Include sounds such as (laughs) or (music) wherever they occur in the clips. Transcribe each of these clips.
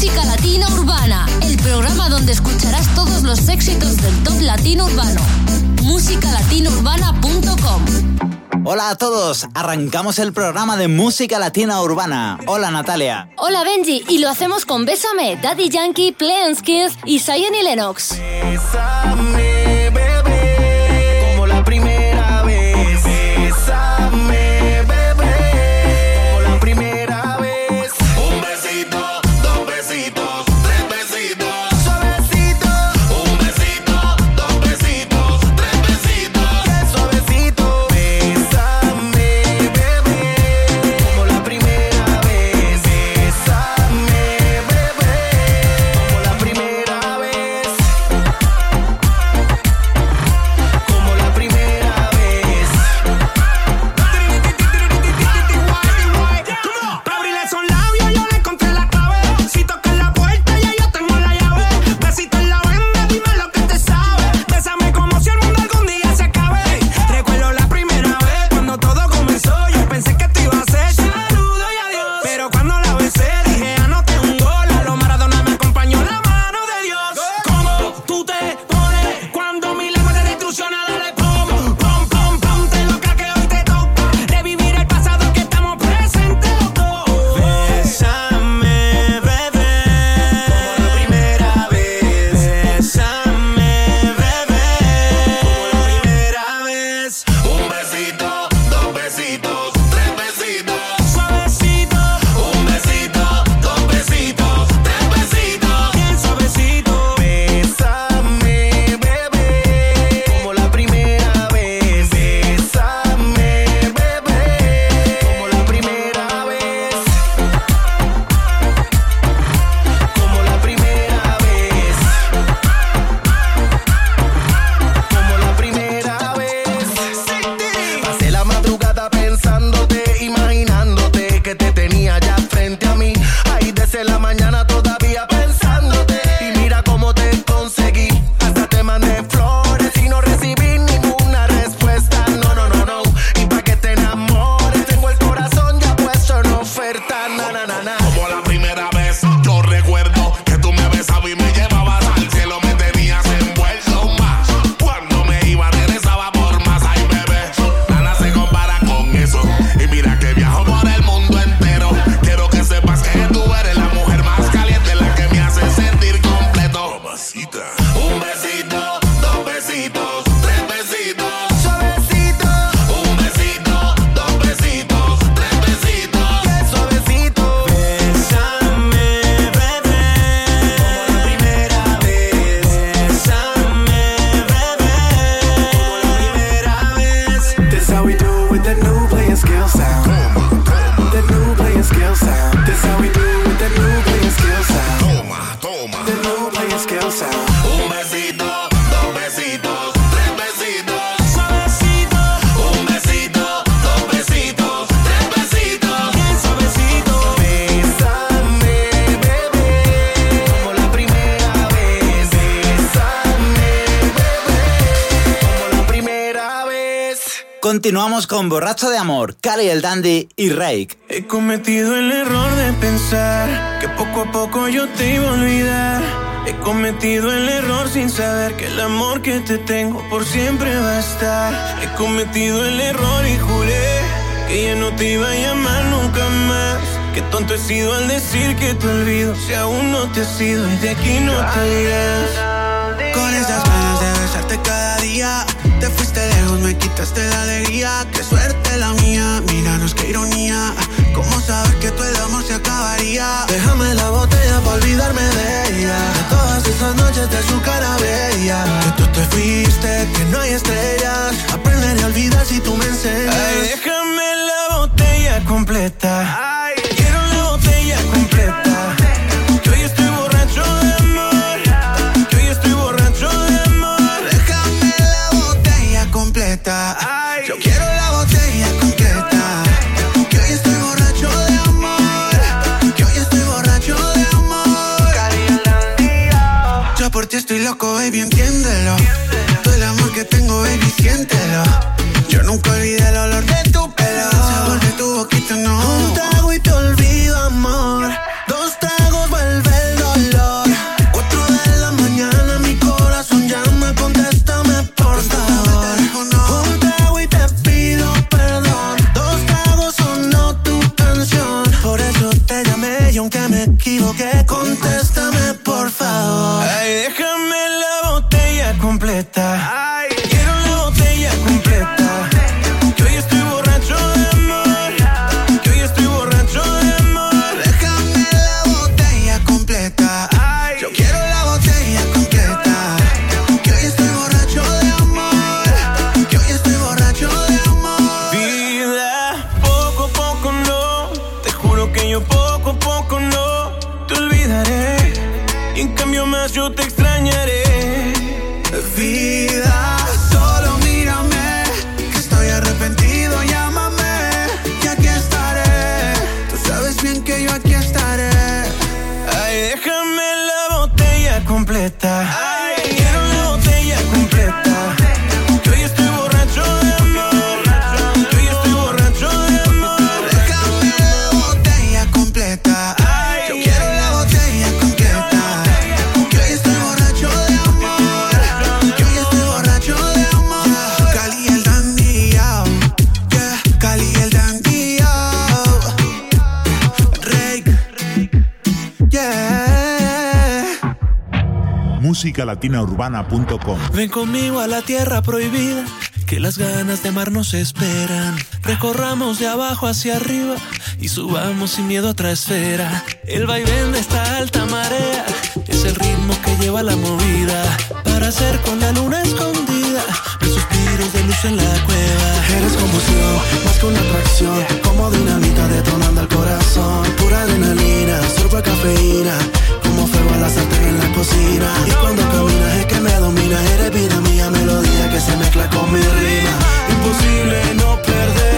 Música Latina Urbana, el programa donde escucharás todos los éxitos del top latino urbano. musicalatinourbana.com Hola a todos, arrancamos el programa de música latina urbana. Hola Natalia. Hola Benji, y lo hacemos con Bésame, Daddy Yankee, Play Skills y Zion y Lennox. Con Borracho de Amor, Cali el Dandy y Rake. He cometido el error de pensar que poco a poco yo te iba a olvidar. He cometido el error sin saber que el amor que te tengo por siempre va a estar. He cometido el error y juré que ya no te iba a llamar nunca más. Qué tonto he sido al decir que te olvido si aún no te he sido y de aquí no te irás. Con esas ganas de besarte cada día te fuiste lejos, me quitaste la alegría. Qué suerte la mía, míranos qué ironía. ¿Cómo saber que todo el amor se acabaría? Déjame la botella para olvidarme de ella. De todas esas noches de su cara bella. Que tú te fuiste, que no hay estrellas. Aprenderé a olvidar si tú me enseñas. déjame la botella completa baby, entiéndelo. Todo el amor que tengo, baby, siéntelo. Yo nunca olvidé el olor de tu pelo. El sabor de tu boquita, no. musicalatinaurbana.com. Ven conmigo a la tierra prohibida, que las ganas de amar nos esperan. Recorramos de abajo hacia arriba y subamos sin miedo a otra esfera. El vaivén de esta alta marea es el ritmo que lleva la movida para hacer con la luna escondida los suspiros de luz en la cueva. Eres confusión, más que una atracción, como dinamita detonando el corazón. Pura adrenalina, sorba cafeína las artes en la cocina. Y cuando caminas es que me dominas, eres vida mía, melodía que se mezcla con mi rima. Imposible no perder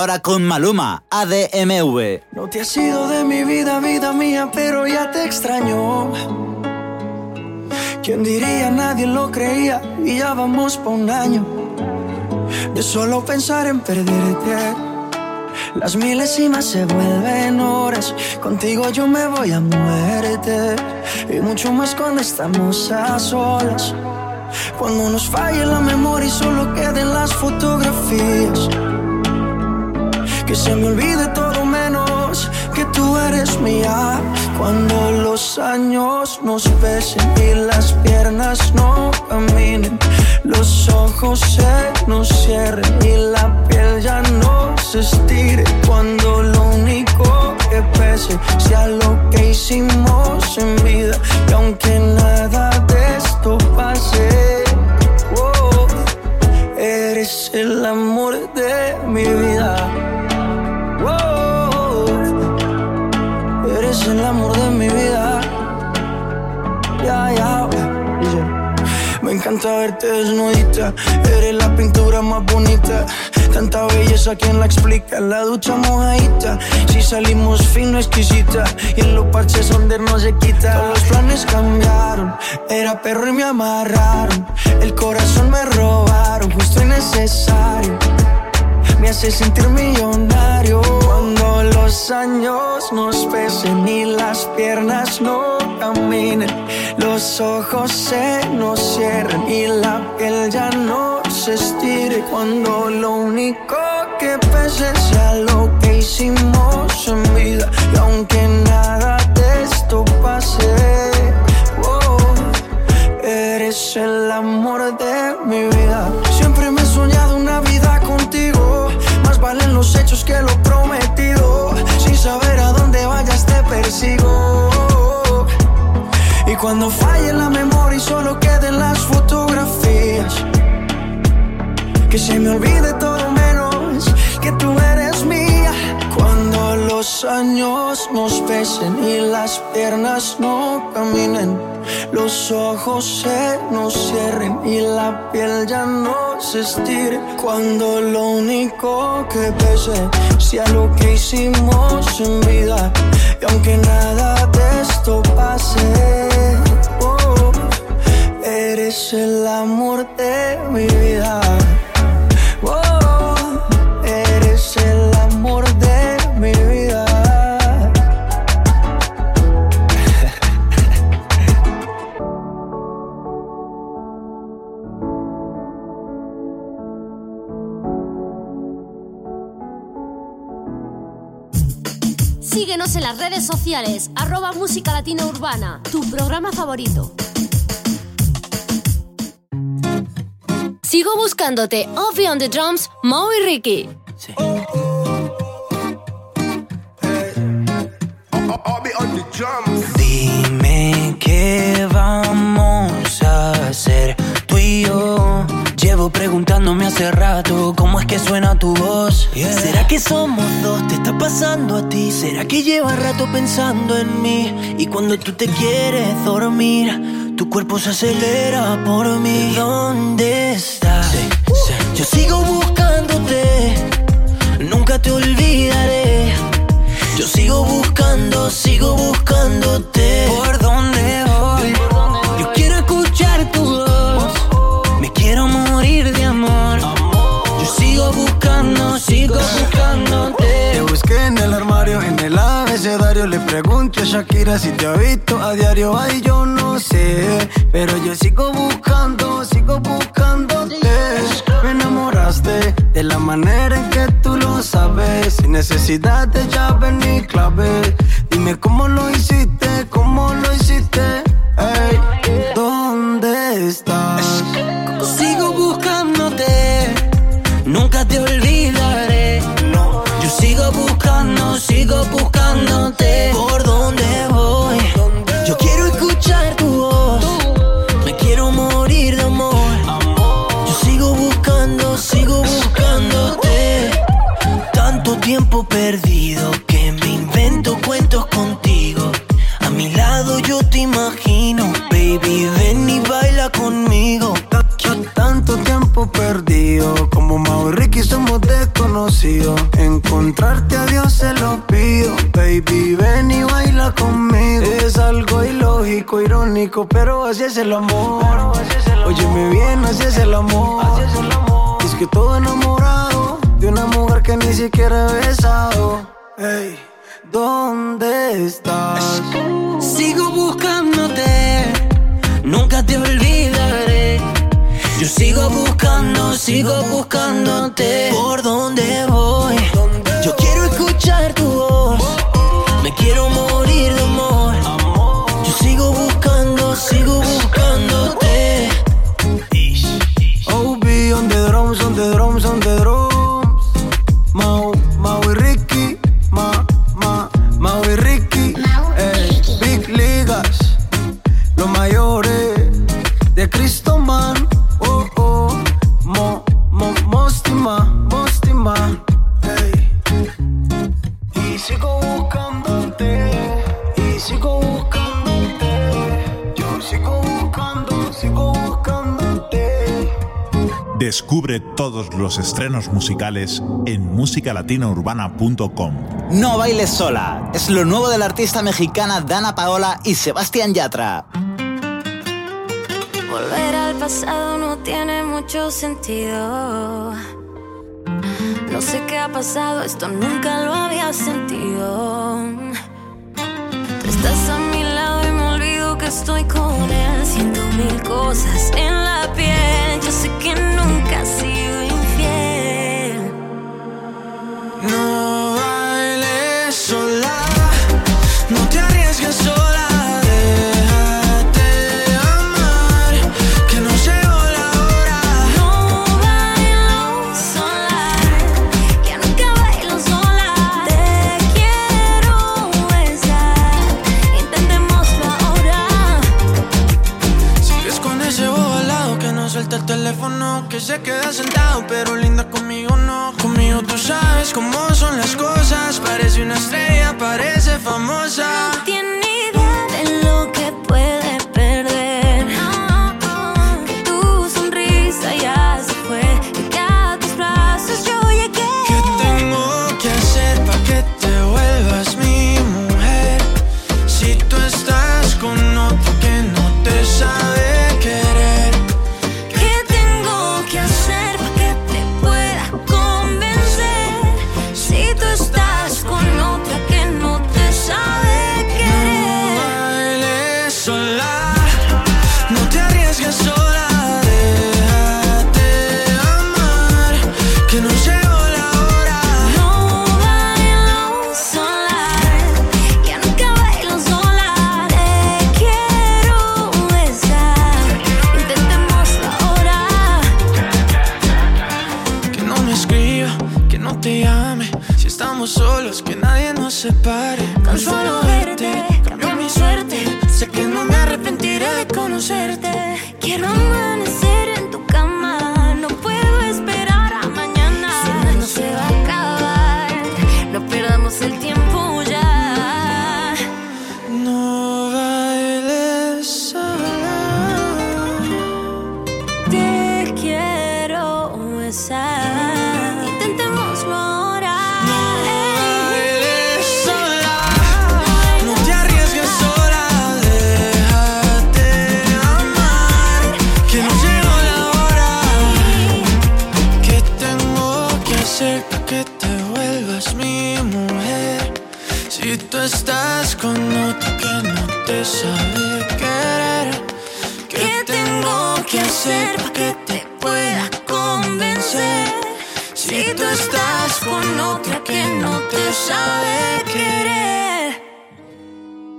ahora con Maluma, ADMV. No te has sido de mi vida, vida mía, pero ya te extraño. ¿Quién diría? Nadie lo creía y ya vamos por un año. De solo pensar en perderte. Las milésimas se vuelven horas. Contigo yo me voy a muerte. Y mucho más cuando estamos a solas. Cuando nos falle la memoria y solo queden las fotografías. Que se me olvide todo menos que tú eres mía. Cuando los años nos pesen y las piernas no caminen, los ojos se nos cierren y la piel ya no se estire. Cuando lo único que pese sea lo que hicimos en vida. Y aunque nada encanta verte desnudita, eres la pintura más bonita. Tanta belleza, ¿quién la explica? La ducha mojadita, si salimos fino, exquisita. Y en los parches donde no se quita. Todos los planes cambiaron, era perro y me amarraron. El corazón me robaron, justo y necesario me hace sentir millonario. Cuando los años nos pesen y las piernas no caminen, los ojos se nos cierren y la piel ya no se estire. Cuando lo único que pese sea lo que hicimos en vida, y aunque nada de esto pase. oh, Eres el amor de que lo prometido. Sin saber a dónde vayas te persigo. Y cuando falle la memoria y solo queden las fotografías. Que se me olvide todo menos que tú eres mía. Cuando los años nos pesen y las piernas no caminen, los ojos se nos cierren y la piel ya no se estire. Cuando lo único que pese sea lo que hicimos en vida. Y aunque nada de esto pase, oh, eres el amor de mi vida. Síguenos en las redes sociales, arroba Música Latina Urbana, tu programa favorito. Sigo buscándote, Offie on the Drums, Mo y Ricky. Dime qué Llevo preguntándome hace rato cómo es que suena tu voz. ¿Será que somos dos? ¿Te está pasando a ti? ¿Será que llevas rato pensando en mí? Y cuando tú te quieres dormir, tu cuerpo se acelera por mí. ¿Dónde estás? Yo sigo buscándote, nunca te olvidaré. Yo sigo buscando, sigo buscándote. ¿Por dónde voy? Abecedario. Le pregunto a Shakira si te ha visto a diario. Ay, yo no sé, pero yo sigo buscando, sigo buscándote. Me enamoraste de la manera en que tú lo sabes. Sin necesidad de llave ni clave. Dime cómo lo hiciste, cómo lo hiciste. Ey, ¿dónde estás? Sigo buscándote. ¿Por dónde voy? Encontrarte a Dios se lo pido. Baby, ven y baila conmigo. Es algo ilógico, irónico, pero así es el amor. Óyeme bien, así es el amor. Es que todo enamorado de una mujer que ni siquiera he besado. Hey, ¿dónde estás? Sigo buscándote, nunca te olvidaré. Yo sigo buscando, sigo buscándote. ¿Por dónde voy? Quiero escuchar tu voz. Me quiero morir Descubre todos los estrenos musicales en musicalatinaurbana.com. No bailes sola. Es lo nuevo de la artista mexicana Dana Paola y Sebastián Yatra. Volver al pasado no tiene mucho sentido. No sé qué ha pasado, esto nunca lo había sentido. Tú estás a mi lado y me olvido que estoy con él. Siento mil cosas en la piel. Que nunca has sido infiel. No se queda sentado, pero linda conmigo no. Conmigo tú sabes cómo son las cosas, parece una estrella, parece famosa. No tiene Quiero amanecer no te sabe querer.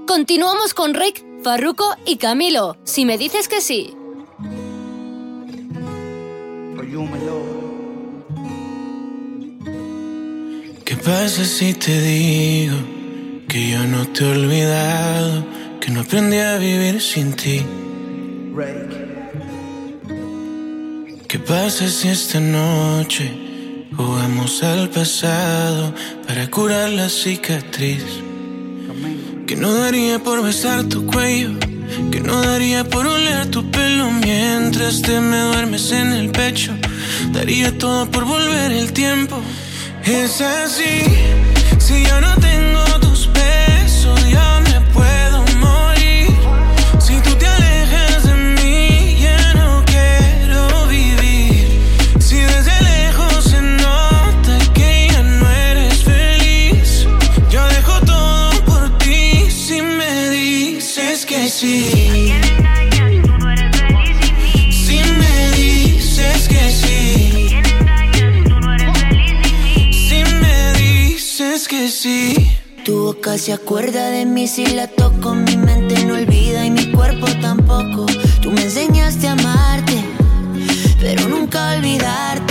Continuamos con Rick, Farruko y Camilo. Si me dices que sí. ¿Qué pasa si te digo que yo no te he olvidado, que no aprendí a vivir sin ti? ¿Qué pasa si esta noche Juguemos al pasado para curar la cicatriz. Que no daría por besar tu cuello, que no daría por oler tu pelo mientras te me duermes en el pecho. Daría todo por volver el tiempo. Es así, si yo no tengo tus besos, ya me puedo. Tu boca se acuerda de mí si la toco, mi mente no olvida y mi cuerpo tampoco. Tú me enseñaste a amarte, pero nunca olvidarte.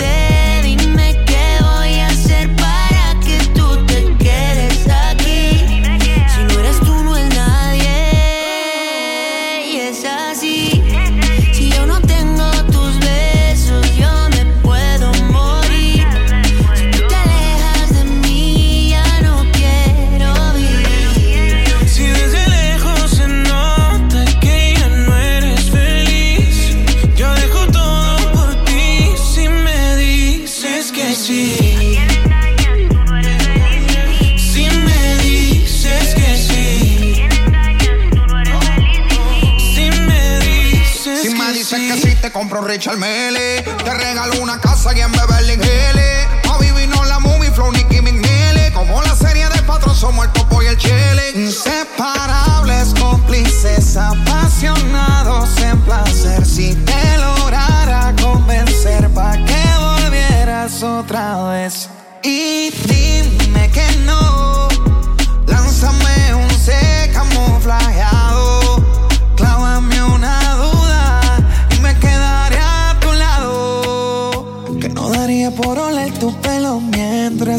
Richard Te regalo una casa y en Beverly Hills. A vivir no la movie, flow, Nicky McNeely. Como la serie de patrón, somos el popo y el chile. Inseparables, cómplices, apasionados en placer. Si te lograra convencer, pa' que volvieras otra vez. Y dime que no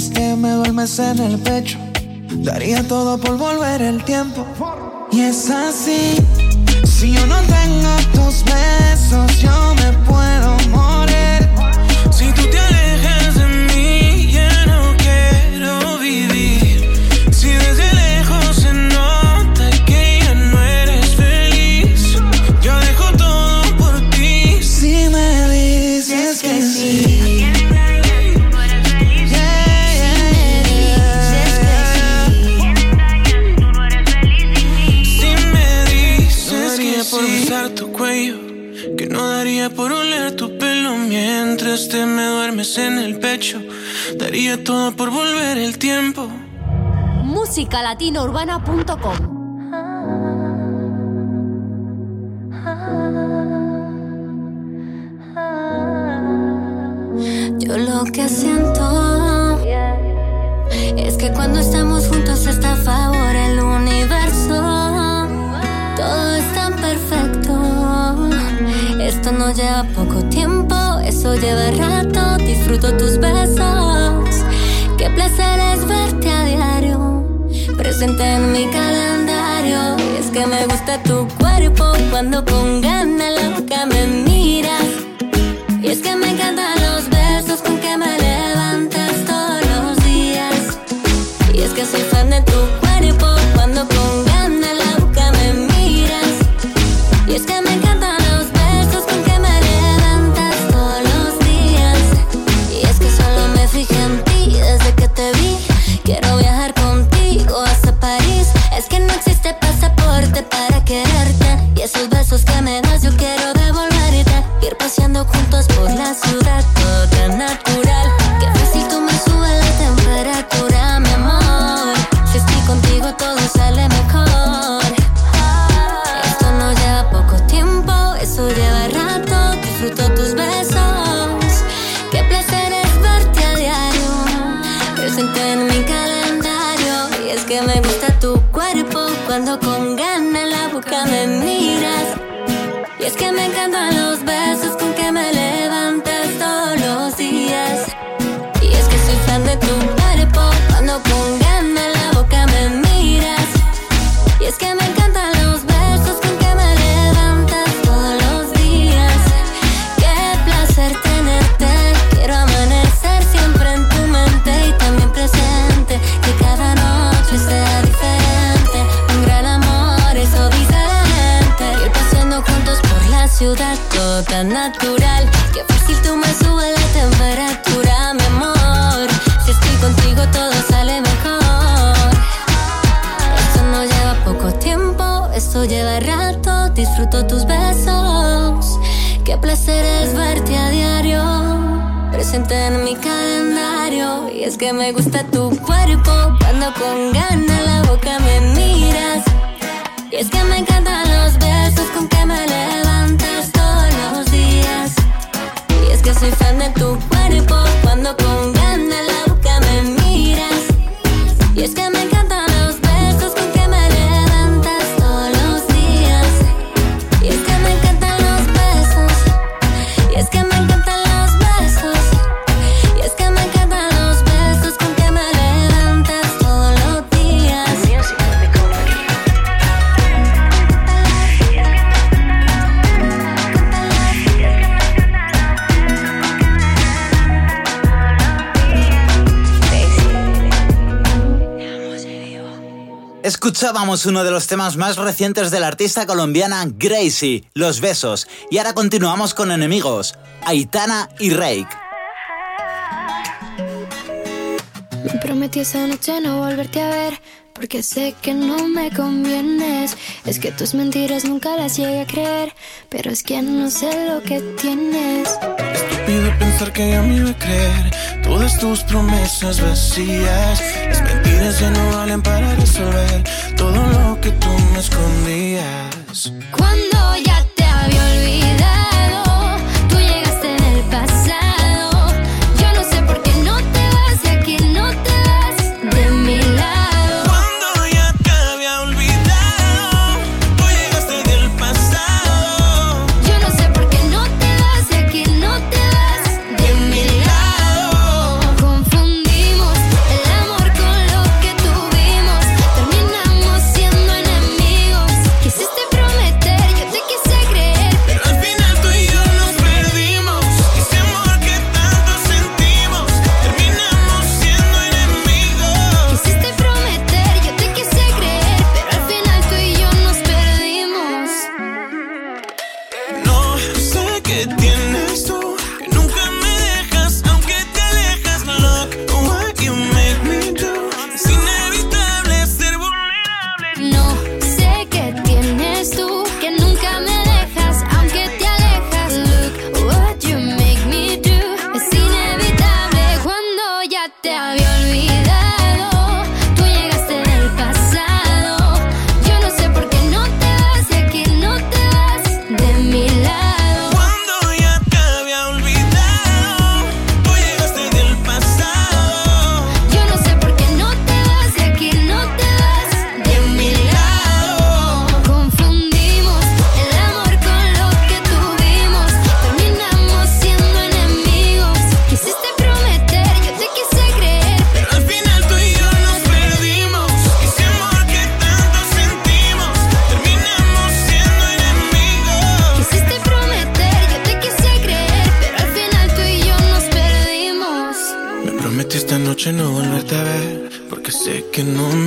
que me duermes en el pecho. Daría todo por volver el tiempo. Y es así, si yo no tengo tus besos musicalatinourbana.com. Yo lo que siento es que cuando estamos juntos está a favor el universo. Todo es tan perfecto. Esto no lleva por presente en mi calendario. Y es que me gusta tu cuerpo cuando con ganas la boca me mira. Natural. Qué fácil tú me subes la temperatura, mi amor. Si estoy contigo todo sale mejor. Esto no lleva poco tiempo, esto lleva rato. Disfruto tus besos. Qué placer es verte a diario. Presente en mi calendario. Y es que me gusta tu cuerpo. Cuando con ganas la boca me miras. Y es que me encantan los soy fan de tu Escuchábamos uno de los temas más recientes de la artista colombiana Gracie, Los Besos, y ahora continuamos con enemigos, Aitana y Rake. Me prometí esa noche no volverte a ver, porque sé que no me convienes. Es que tus mentiras nunca las llegué a creer, pero es que no sé lo que tienes. Estúpido pensar que ya me iba a creer todas tus promesas vacías. Las no valen para resolver todo lo que tú me escondías. Cuando ya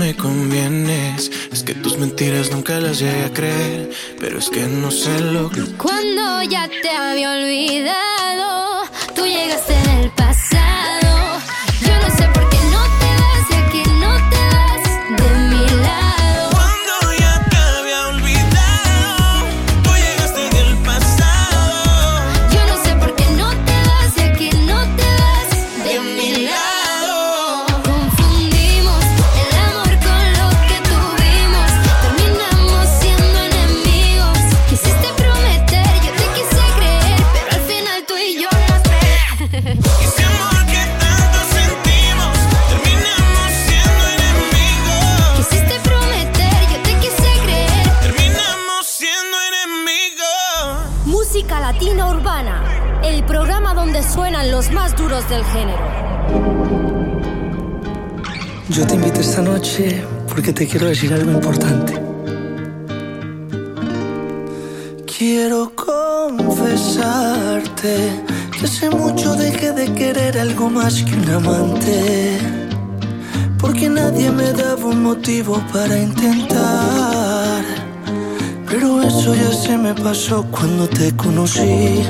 me convienes. Es que tus mentiras nunca las llegué a creer, pero es que no sé lo que. Cuando ya te había olvidado, tú llegaste en el quiero decir algo importante. Quiero confesarte que hace mucho dejé de querer algo más que un amante. Porque nadie me daba un motivo para intentar. Pero eso ya se me pasó cuando te conocí.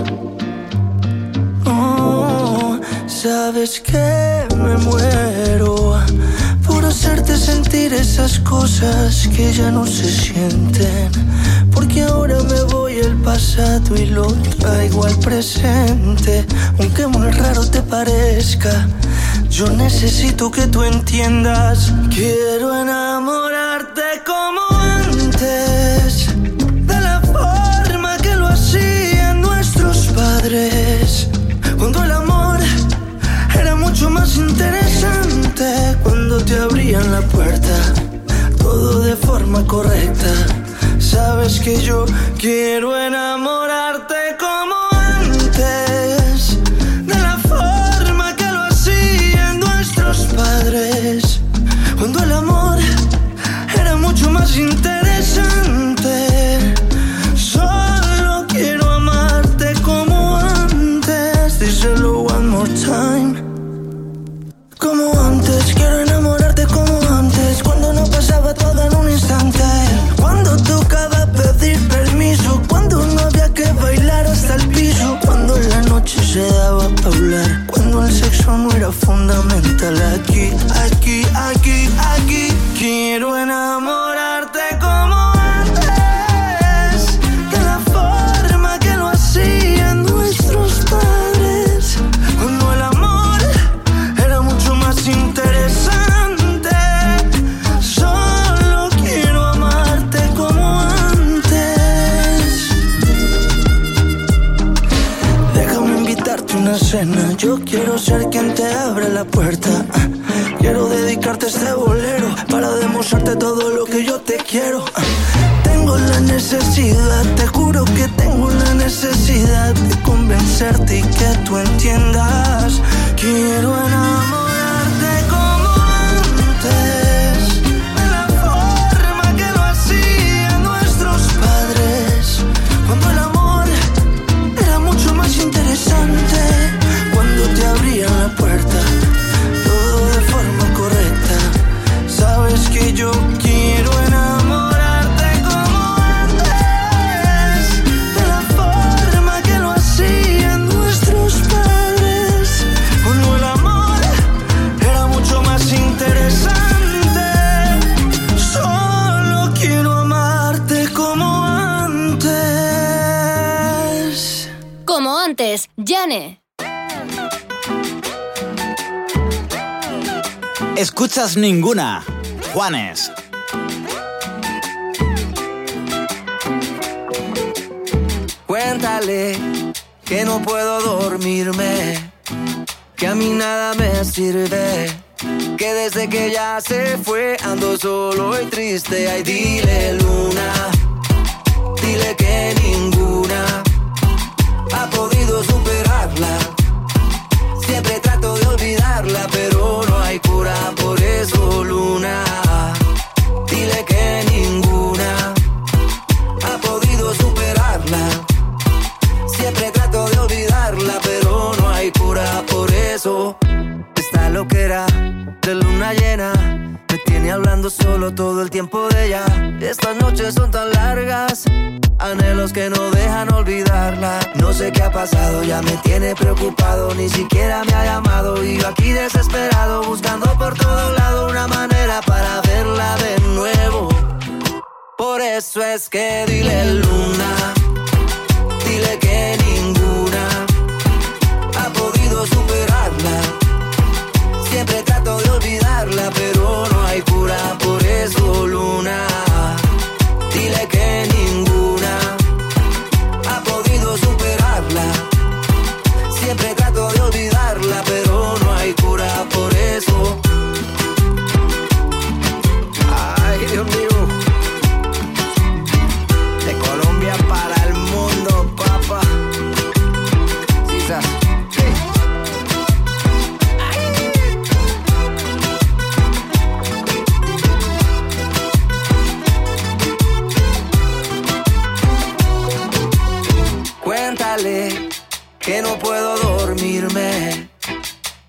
Oh, sabes que me muero hacerte sentir esas cosas que ya no se sienten. Porque ahora me voy el pasado y lo traigo al presente. Aunque muy raro te parezca, yo necesito que tú entiendas. Quiero enamorarte como la puerta, todo de forma correcta. Sabes que yo quiero enamorarte no era fundamental. Aquí, aquí, aquí, aquí. Quiero ser quien te abra la puerta. Quiero dedicarte este bolero para demostrarte todo lo que yo te quiero. Tengo la necesidad, te juro que tengo la necesidad de convencerte y que tú entiendas. Quiero enamorarte Escuchas ninguna. Juanes. Cuéntale que no puedo dormirme, que a mí nada me sirve, que desde que ya se fue ando solo y triste. Ay, dile luna, dile que ninguna ha podido superarla. Siempre trato de olvidarla, pero eso. Esta loquera de luna llena me tiene hablando solo todo el tiempo de ella. Estas noches son tan largas, anhelos que no dejan olvidarla. No sé qué ha pasado, ya me tiene preocupado, ni siquiera me ha llamado. Y yo aquí desesperado, buscando por todo lado una manera para verla de nuevo. Por eso es que dile luna, dile que ninguna olvidarla, pero no hay cura por eso,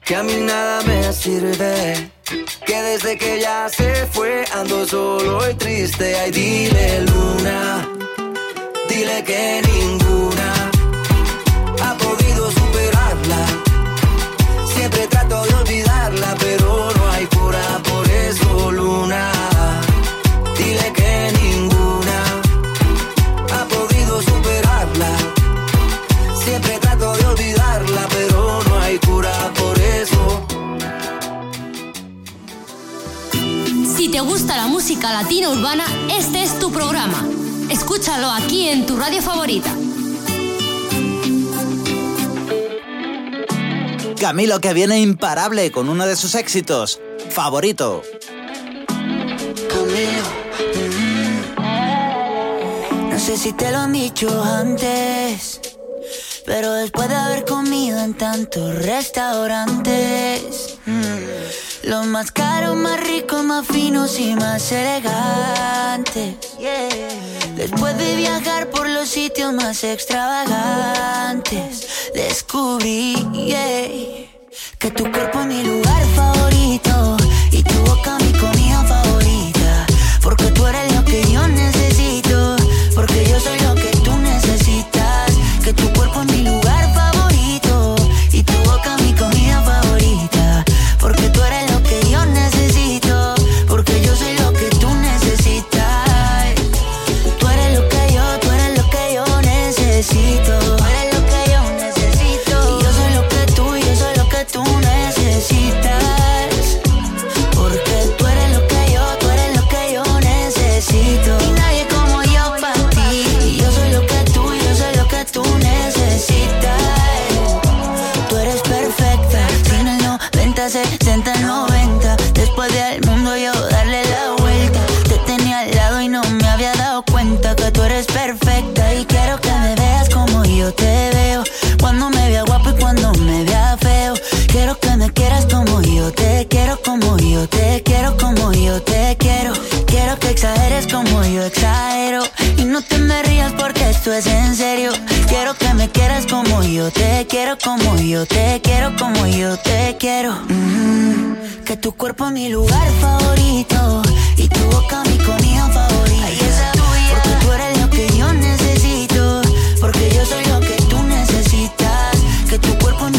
que a mí nada me sirve, que desde que ya se fue ando solo y triste. Ay, dile luna, Dile que ninguna te gusta la música latina urbana, este es tu programa. Escúchalo aquí en tu radio favorita. Camilo que viene imparable con uno de sus éxitos, favorito. Camilo. mm. No sé si te lo han dicho antes, pero después de haber comido en tantos restaurantes, mm, los más caros, más ricos, más finos y más elegantes. yeah. Después de viajar por los sitios más extravagantes, descubrí yeah, que tu cuerpo es mi lugar favorito yo te quiero, como yo te quiero, como yo te quiero. Quiero que exageres como yo exagero. Y no te me rías porque esto es en serio. Quiero que me quieras como yo te quiero, como yo te quiero, como yo te quiero. Mm, que tu cuerpo es mi lugar favorito y tu boca mi comida favorita. Porque tú eres lo que yo necesito, porque yo soy lo que tú necesitas. Que tu cuerpo es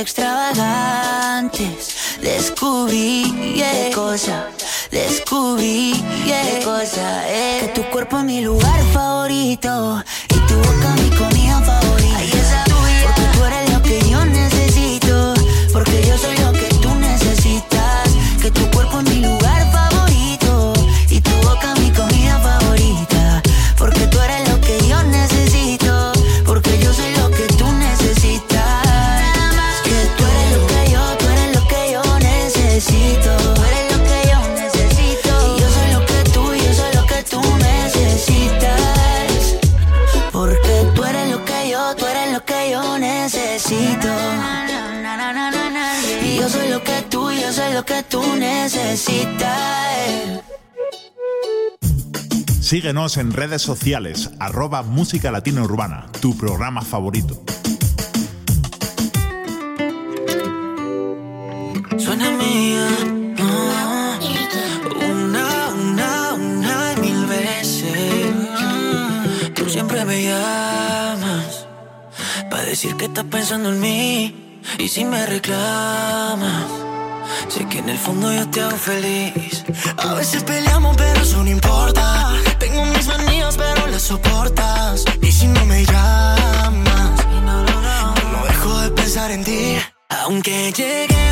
extravagantes, descubrí qué cosa, descubrí qué cosa es que tu cuerpo es mi lugar favorito y tu boca mi comida favorita. Porque tú eres lo que yo necesito, porque yo soy lo que tú necesitas. Que tu cuerpo es mi lugar tú necesitas. Síguenos en redes sociales, arroba Música Latina Urbana, tu programa favorito. Suena mía. Una, una, una y mil veces. Tú siempre me llamas. Para decir que estás pensando en mí. Y si me reclamas. Sé que en el fondo yo te hago feliz. A veces peleamos, pero eso no importa. Tengo mis manías, pero las soportas. Y si no me llamas, no dejo de pensar en ti. Aunque lleguemos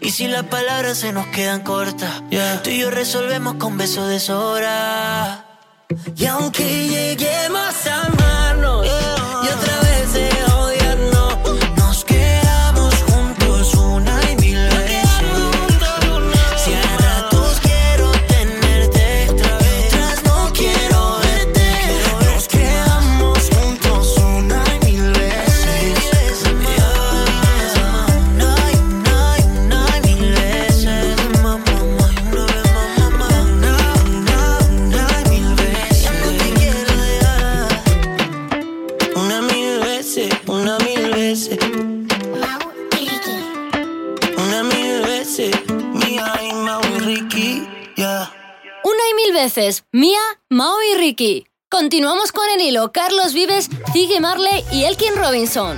Y si las palabras se nos quedan cortas, tú y yo resolvemos con besos de sobra. Y aunque lleguemos veces Mía, Mao y Ricky. Continuamos con el hilo Carlos Vives, Ziggy Marley y Elkin Robinson.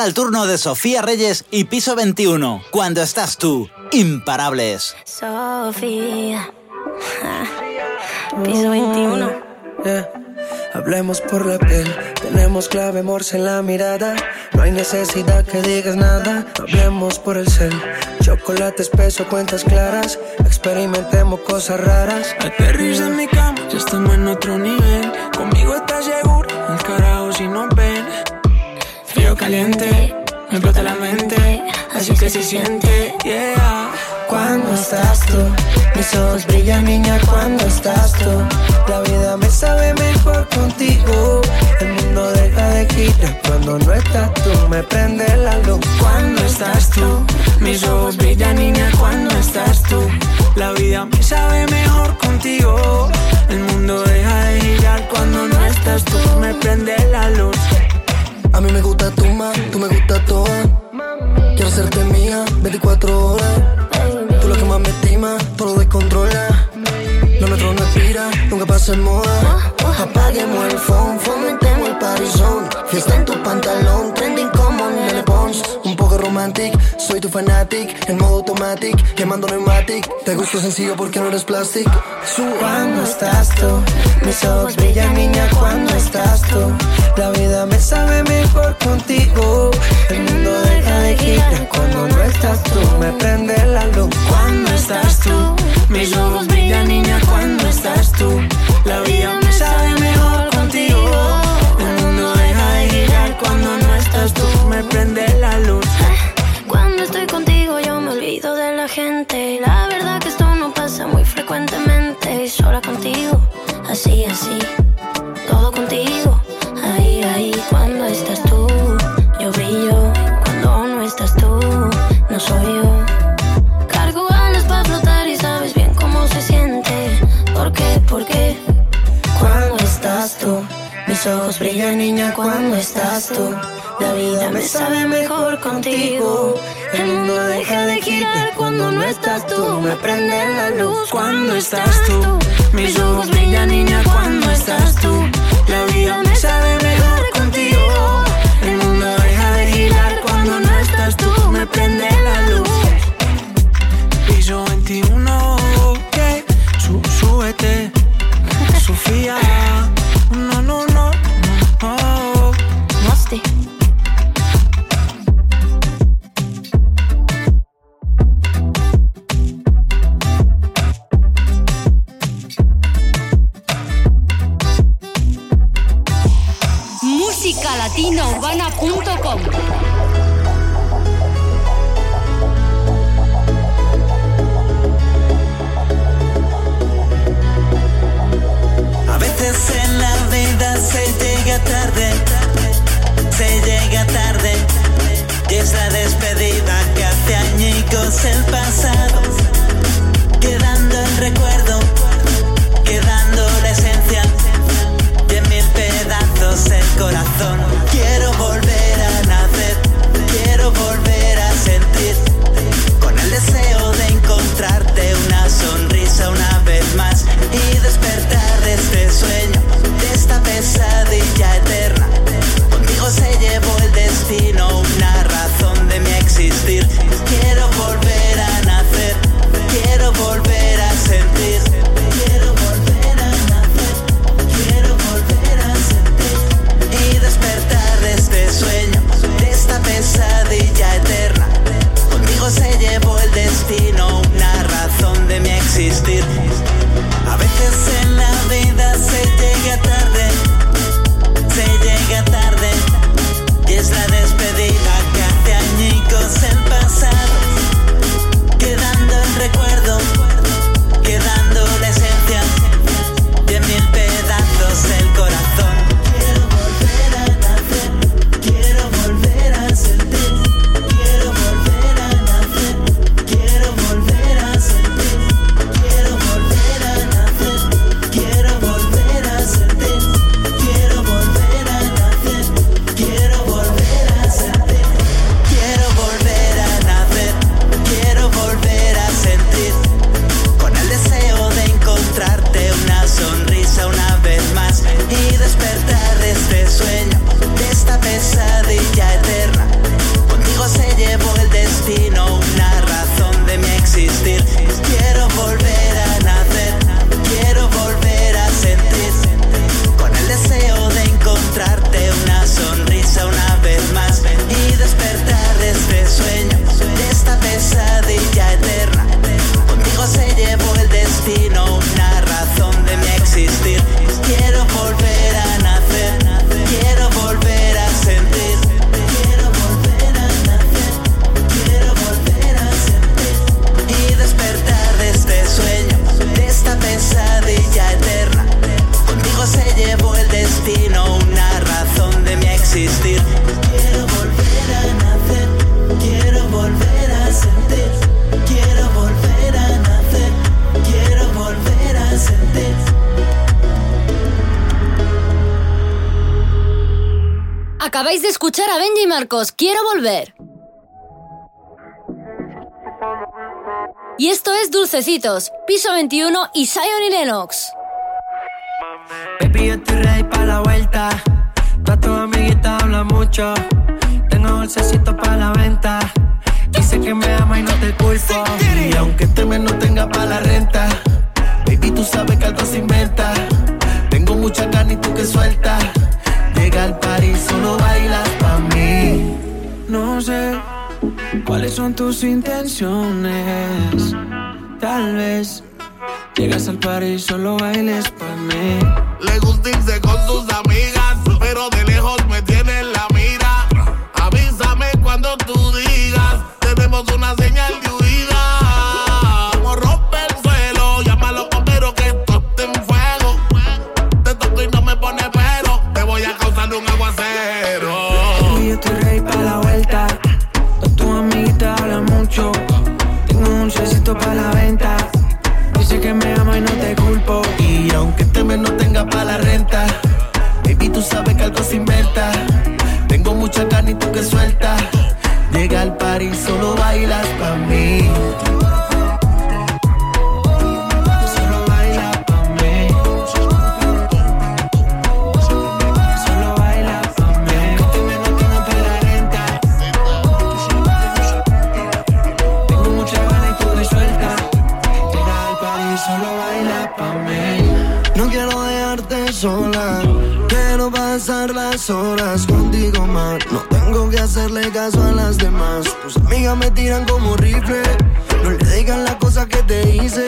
Llega el turno de Sofía Reyes y Piso 21. Cuando estás tú, imparables. Sofía. (laughs) Piso 21. Hablemos por la piel, tenemos clave morse en la mirada. No hay necesidad que digas nada. Hablemos por el cel, chocolate espeso, cuentas claras. Experimentemos cosas raras. Aterriza en mi cama, ya estamos en otro nivel. Conmigo estás seguro, el carajo si no caliente, me explota la mente, así que se siente, yeah. Cuando estás tú, mis ojos brillan, niña, cuando estás tú. La vida me sabe mejor contigo. El mundo deja de girar cuando no estás tú. Me prende la luz cuando estás tú. Mis ojos brillan, niña, cuando estás tú. La vida me sabe mejor contigo. El mundo deja de girar cuando no estás tú. Me prende la luz. A mí me gusta tu más, tú me gusta toda. Quiero hacerte mía 24 horas lo que más me estima, todo lo descontrola. Los metros no expira, nunca pasa en moda. Apaguemos el phone, fomentemos el parizón. Fiesta en tu pantalón, trending como Lele Pons. Un soy tu fanatic. En modo automatic, quemando pneumatic. Te gusto sencillo porque no eres plastic. Cuando estás tú, mis ojos brillan, niña, cuando estás tú. La vida me sabe mejor contigo. El mundo deja de girar cuando no estás tú. Me prende la luz cuando estás tú. Mis ojos brillan, niña, cuando estás tú. La vida me sabe mejor contigo. El mundo deja de girar cuando no estás tú. Me prende la luz. Sola contigo, así, así. Mis ojos brillan, niña, cuando estás tú. La vida me sabe mejor contigo. El mundo deja de girar cuando no estás tú. Me prende la luz cuando estás tú. Mis ojos brillan, niña, cuando estás tú. La vida me sabe mejor contigo. El mundo deja de girar cuando no estás tú. Me prende la luz. Piso 21, que Su, súbete. Sofía, Quiero volver. Y esto es Dulcecitos, Piso 21 y Zion y Lennox. Baby, yo estoy ready para la vuelta. Toda tu amiguita mucho. Tengo dulcecitos para la venta. Dice que me ama y no te culpo. Y aunque este mes no tenga para la renta, baby, tú sabes que algo se inventa. Tengo mucha carne y tú que sueltas. Llega al París, solo mí. No sé cuáles son tus intenciones. Tal vez llegas al París, solo bailes pa' mí. Le gusta irse con sus amigas, pero de lejos me tiene en la mira. Avísame cuando tú digas, tenemos una señal de me tiran como rifle. No le digas las cosas que te hice.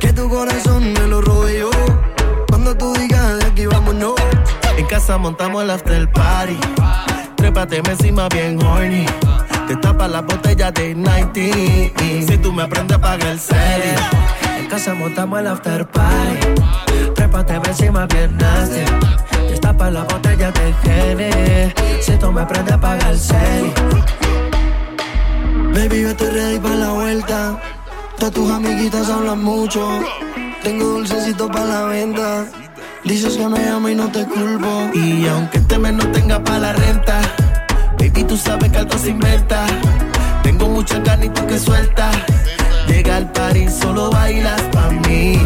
Que tu corazón me lo yo. Cuando tú digas de aquí vámonos. En casa montamos el after party. Trépate encima bien horny. Te tapa la botella de 90. Si tú me aprendes a pagar el celi. En casa montamos el after party. Trépate encima bien nasty. Te tapa la botella de Henny. Si tú me aprendes a pagar el celi. Baby, yo estoy ready para la vuelta. Todas tus amiguitas hablan mucho. Tengo dulcecito para la venta. Dices que me amo y no te culpo. Y aunque este mes no tenga para la renta, baby, tú sabes que algo se inventa. Tengo mucha carne y tú que suelta. Llega al París, solo bailas pa' mí.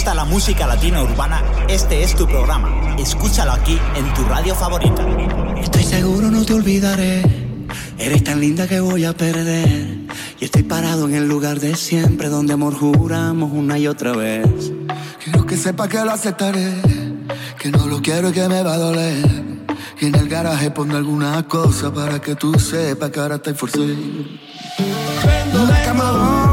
Gusta la música latina urbana, este es tu programa. Escúchalo aquí en tu radio favorita. Estoy seguro no te olvidaré. Eres tan linda que voy a perder. Y estoy parado en el lugar de siempre donde amor juramos una y otra vez. Quiero que sepa que lo aceptaré. Que no lo quiero y que me va a doler. Que en el garaje ponga alguna cosa para que tú sepas que ahora estoy forzado. Una cama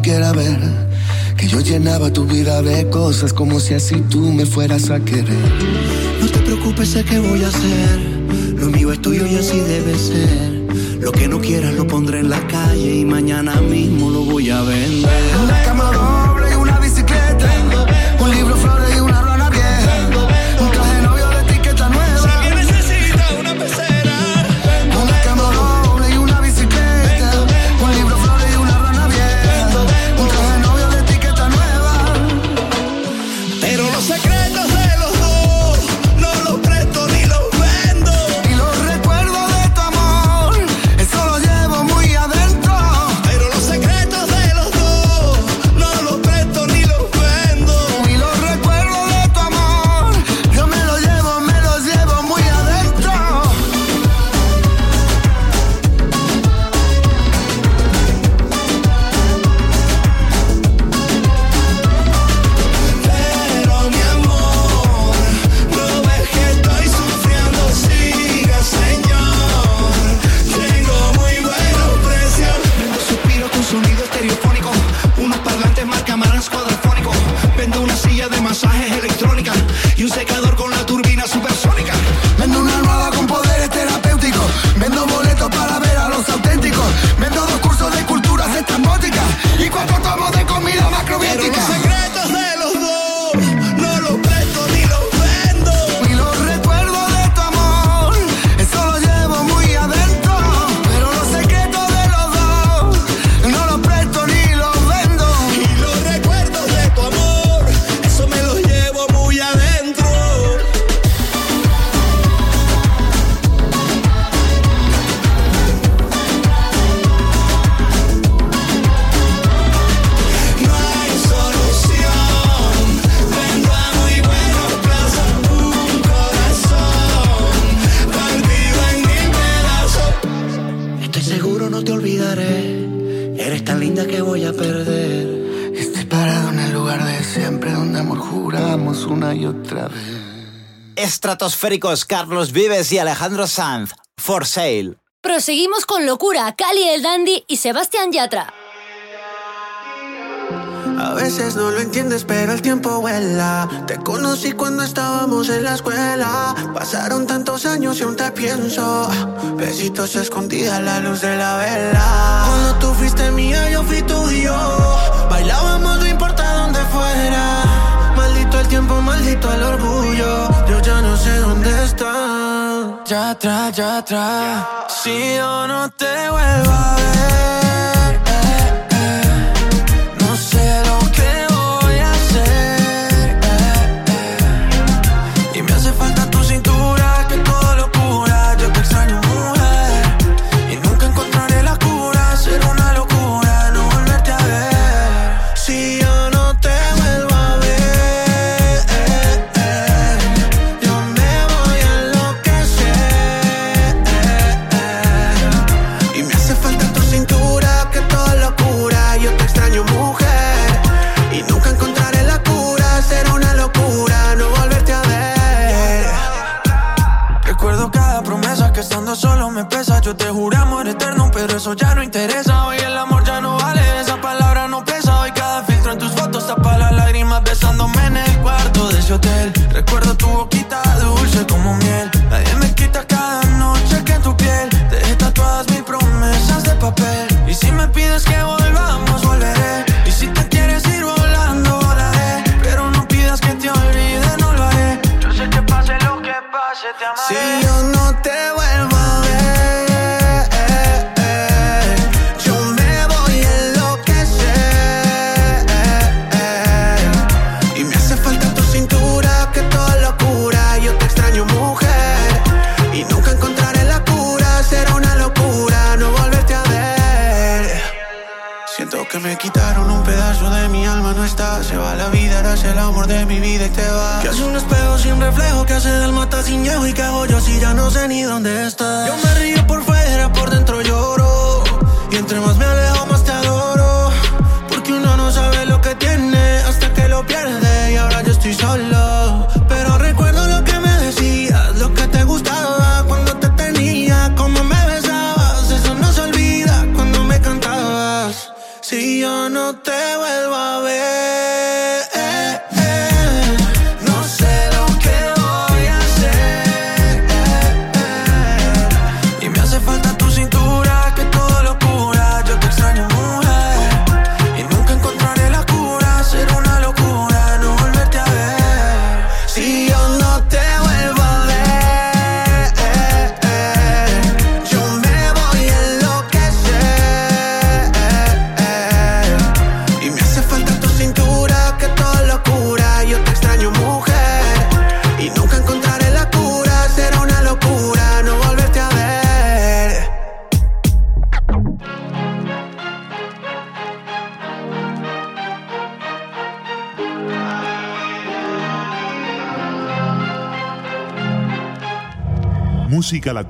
no quiera ver. Que yo llenaba tu vida de cosas como si así tú me fueras a querer. No te preocupes, sé que voy a hacer. Lo mío es tuyo y así debe ser. Lo que no quieras lo pondré en la calle y mañana mismo lo voy a vender. Esféricos Carlos Vives y Alejandro Sanz. For Sale. Proseguimos con locura, Cali el Dandy y Sebastián Yatra. A veces no lo entiendes, pero el tiempo vuela. Te conocí cuando estábamos en la escuela. Pasaron tantos años y aún te pienso. Besitos escondidas a la luz de la vela. Cuando tú fuiste mía, yo fui tuyo. Bailábamos, no importa dónde fuera. Maldito el tiempo, maldito el orgullo ya no sé dónde está. Ya atrás, ya atrás. Si yo no te vuelvo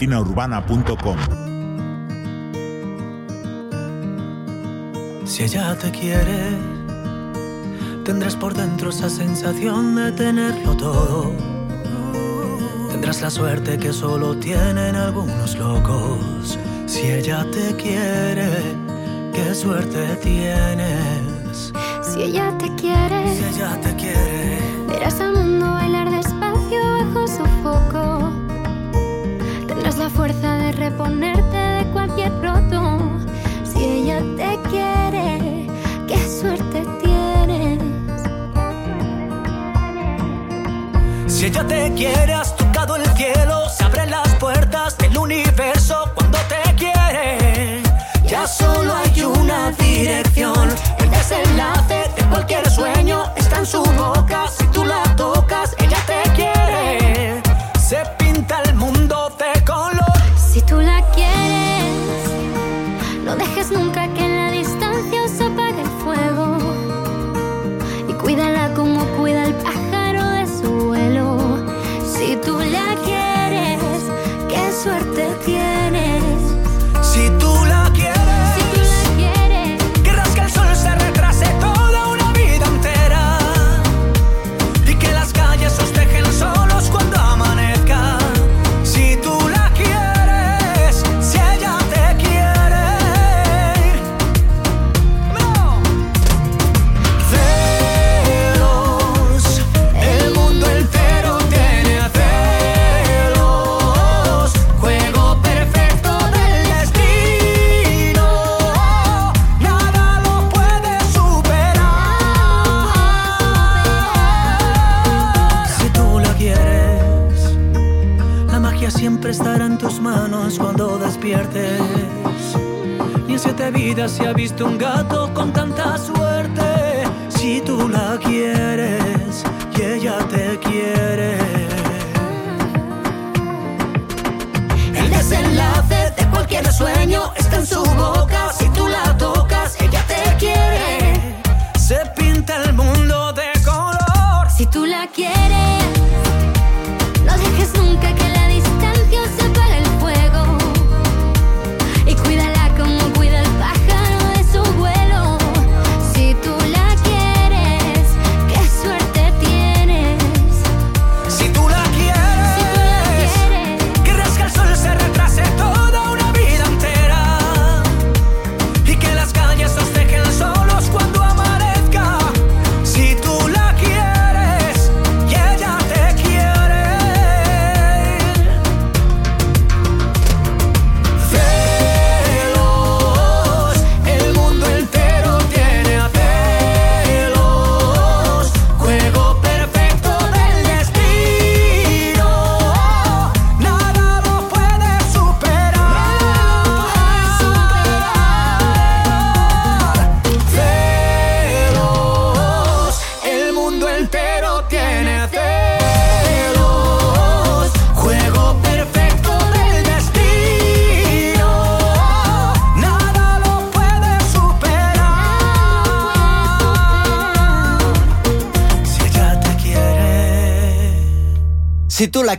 retinaurbana.com. Si ella te quiere, tendrás por dentro esa sensación de tenerlo todo. Tendrás la suerte que solo tienen algunos locos. Si ella te quiere, qué suerte tienes. Si ella te quiere, si ella te verás al mundo reponerte de cualquier roto. Si ella te quiere, qué suerte tienes. Si ella te quiere, has tocado el cielo suerte tiene.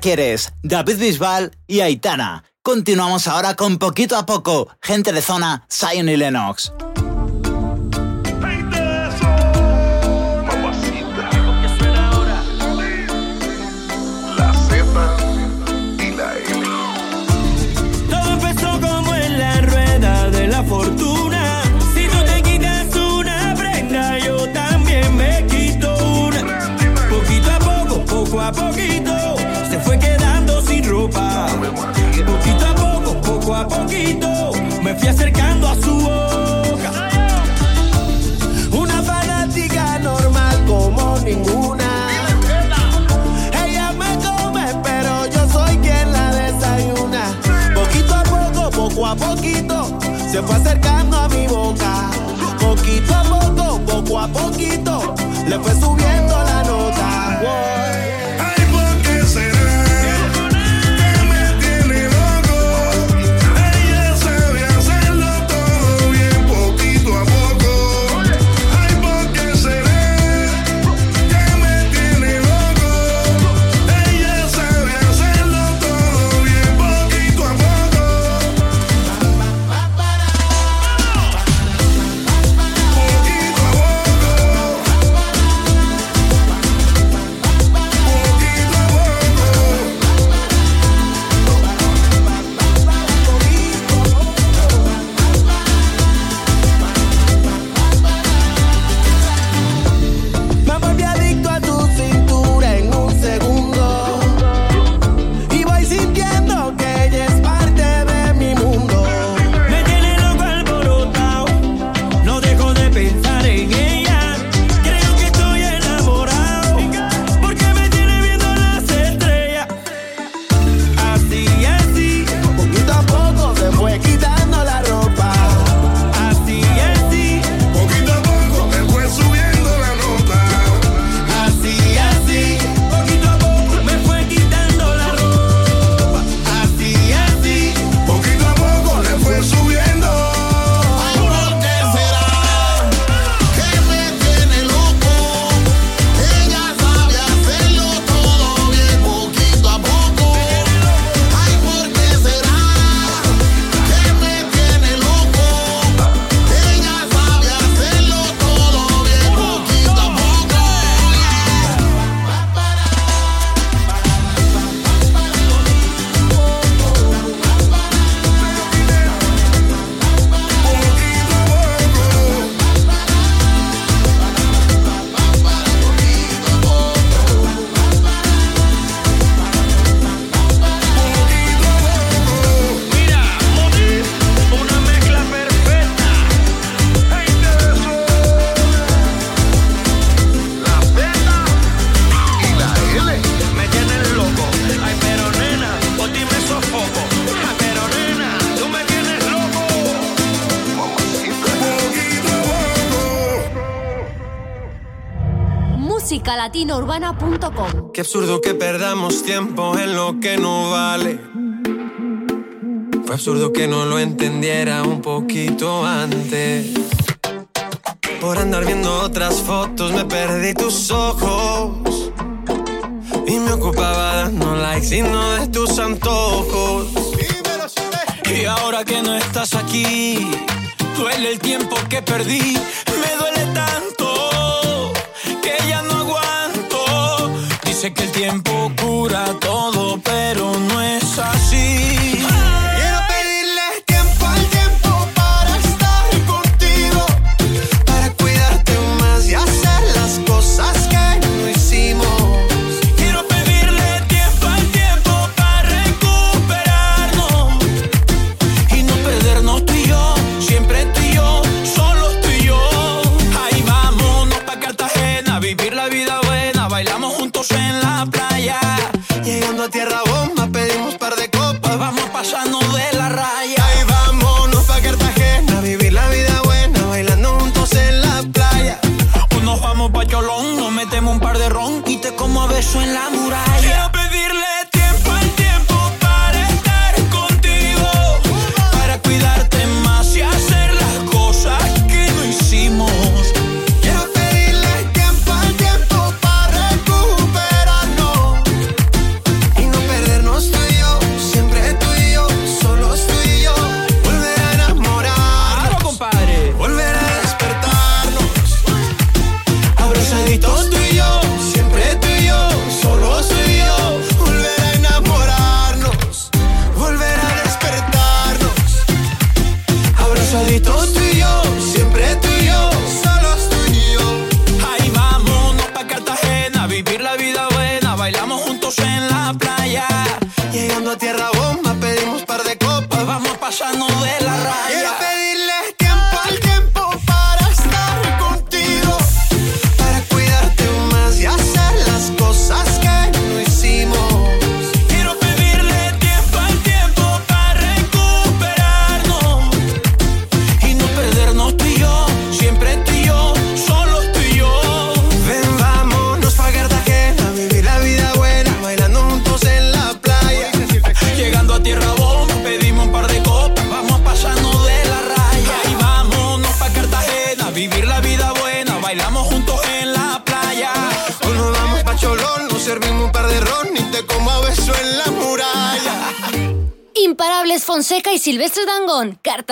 Quieres, David Bisbal y Aitana. Continuamos ahora con Poquito a Poco, Gente de Zona, Zion y Lennox. poco a poquito me fui acercando a su boca. Una fanática normal como ninguna. Ella me come, pero yo soy quien la desayuna. Poquito a poco, poco a poquito, se fue acercando a mi boca. Poquito a poco, poco a poquito, le fue subiendo la musicalatinourbana.com. Qué absurdo que perdamos tiempo en lo que no vale. Fue absurdo que no lo entendiera un poquito antes. Por andar viendo otras fotos me perdí tus ojos. Y me ocupaba dando likes y no de tus antojos. Y ahora que no estás aquí, duele el tiempo que perdí. El tiempo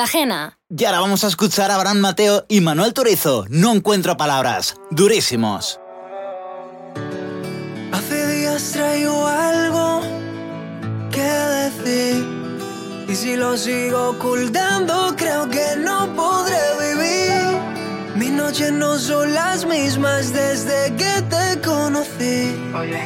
Cartagena. Y ahora vamos a escuchar a Abraham Mateo y Manuel Turizo. No encuentro palabras. Durísimos. Hace días traigo algo que decir. Y si lo sigo ocultando, creo que no podré noches no son las mismas desde que te conocí.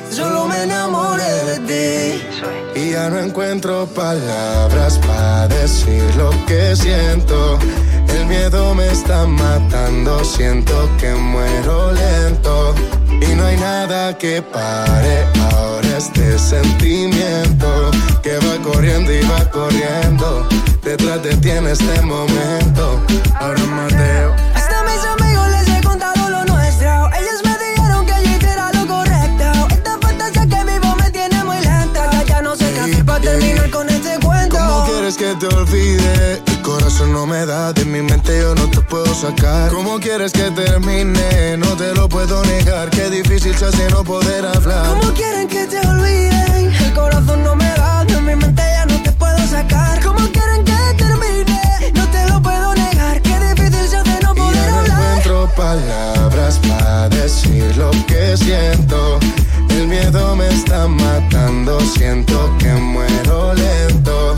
Solo me enamoré de ti. Y ya no encuentro palabras para decir lo que siento. El miedo me está matando, siento que muero lento. Y no hay nada que pare ahora este sentimiento que va corriendo y va corriendo. Detrás de ti en este momento. Ahora Mateo. Terminar con este cuento. ¿Cómo quieres que te olvide? El corazón no me da, de mi mente yo no te puedo sacar. ¿Cómo quieres que termine? No te lo puedo negar. Qué difícil se hace no poder hablar. ¿Cómo quieren que te olviden? El corazón no me da, de mi mente ya no te puedo sacar. ¿Cómo quieren que termine? No te lo puedo negar. Qué difícil se hace no poder Ya no hablar. encuentro palabras para decir lo que siento. El miedo me está matando, siento que muero lento.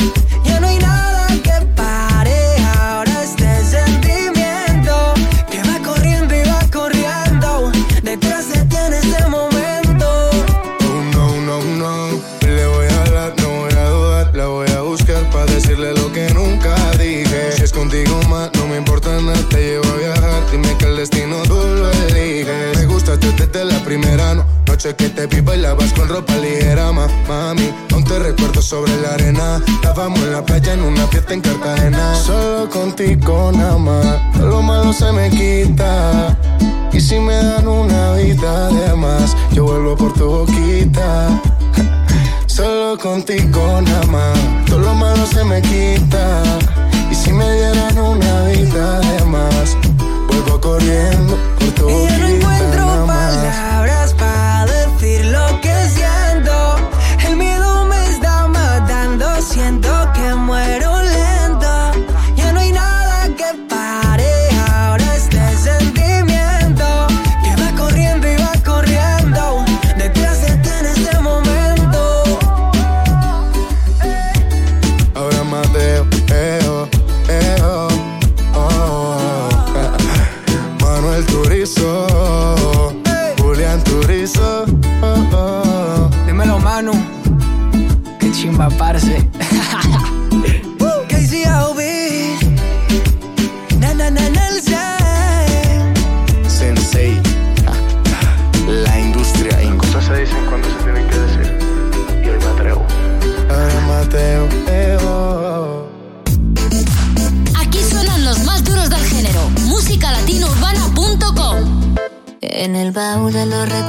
Que te vi bailabas con ropa ligera, ma, mami. Aún te recuerdo sobre la arena. Estábamos en la playa en una fiesta en Cartagena. Solo contigo nada más. Lo malo se me quita. Y si me dan una vida de más, yo vuelvo por tu boquita. (laughs) Solo contigo nada más, todo lo malo se me quita. Y si me dieran una vida de más, vuelvo corriendo por tu boquita. Siento que muero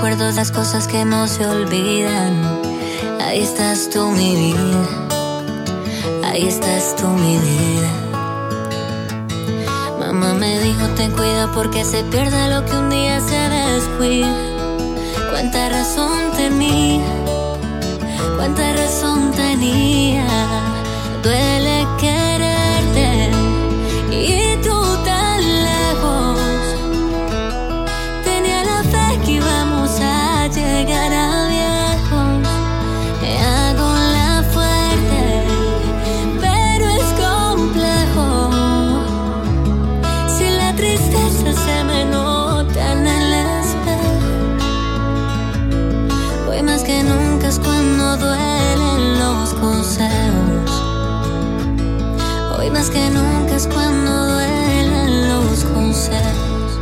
recuerdos, las cosas que no se olvidan. Ahí estás tú, mi vida. Ahí estás tú, mi vida. Mamá me dijo, ten cuidado porque se pierde lo que un día se descuida. Cuánta razón tenía, cuánta razón tenía. Duele quererte que nunca es cuando duelen los consejos.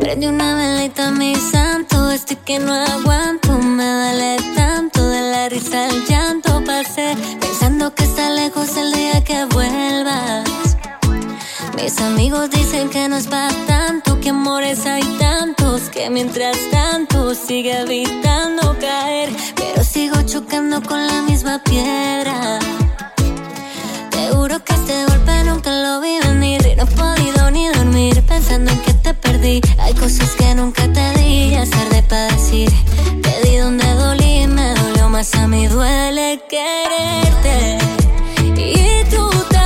Prende una velita, mi santo. Estoy que no aguanto, me duele tanto. De la risa al llanto pasé. Pensando que está lejos el día que vuelvas. Mis amigos dicen que no es para tanto. Que amores hay tantos. Que mientras tanto sigue evitando caer. Pero sigo chocando con la misma piedra. Te este golpe nunca lo vi venir y no he podido ni dormir pensando en que te perdí. Hay cosas que nunca te di, ya es tarde para decir. Te di donde dolí, me dolió más a mí, duele quererte. Y tú tan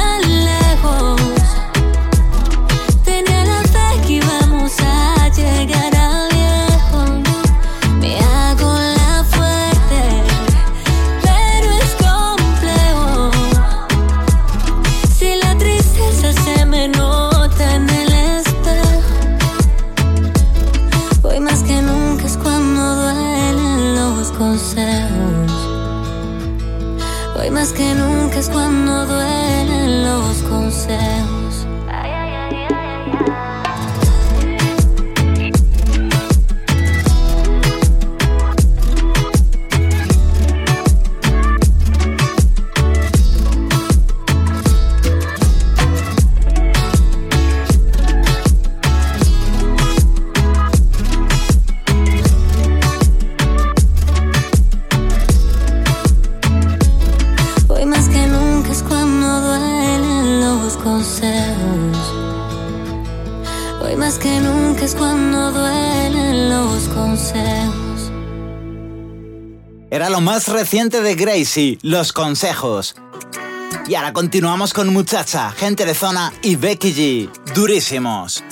más reciente de Gracie, Los Consejos. Y ahora continuamos con Muchacha, Gente de Zona y Becky G. Durísimos.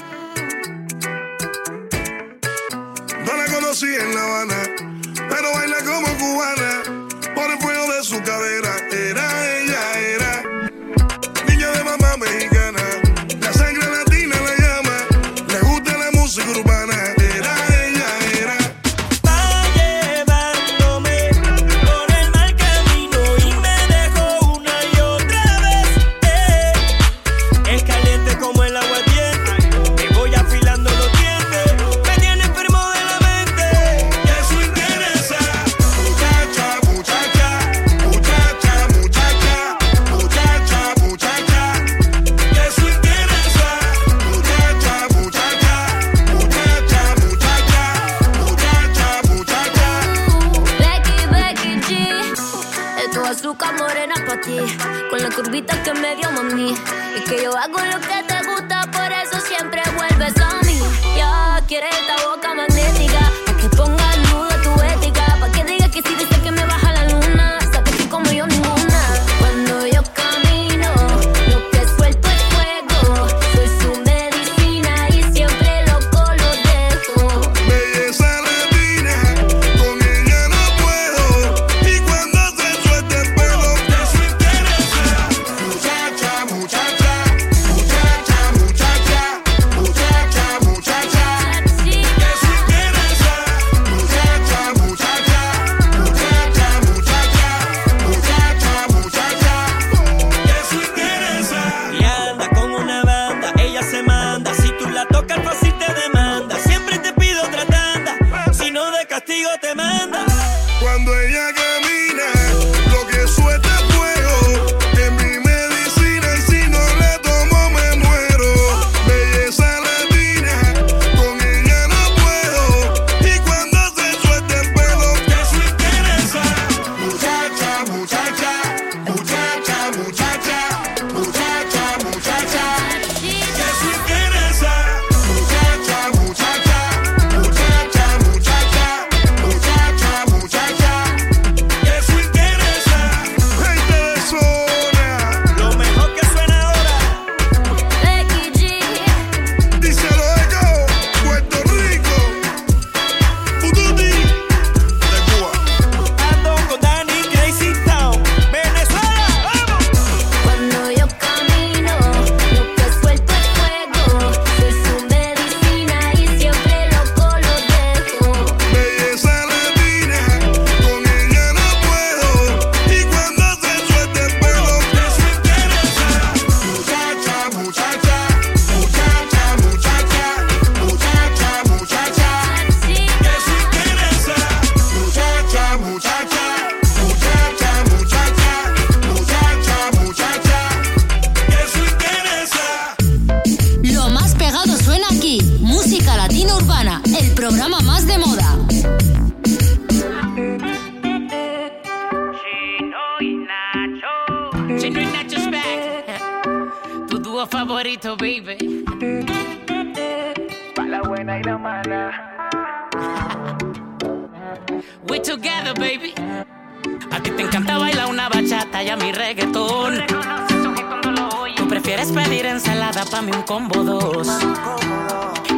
Puedes pedir ensalada pa' mí un combo dos.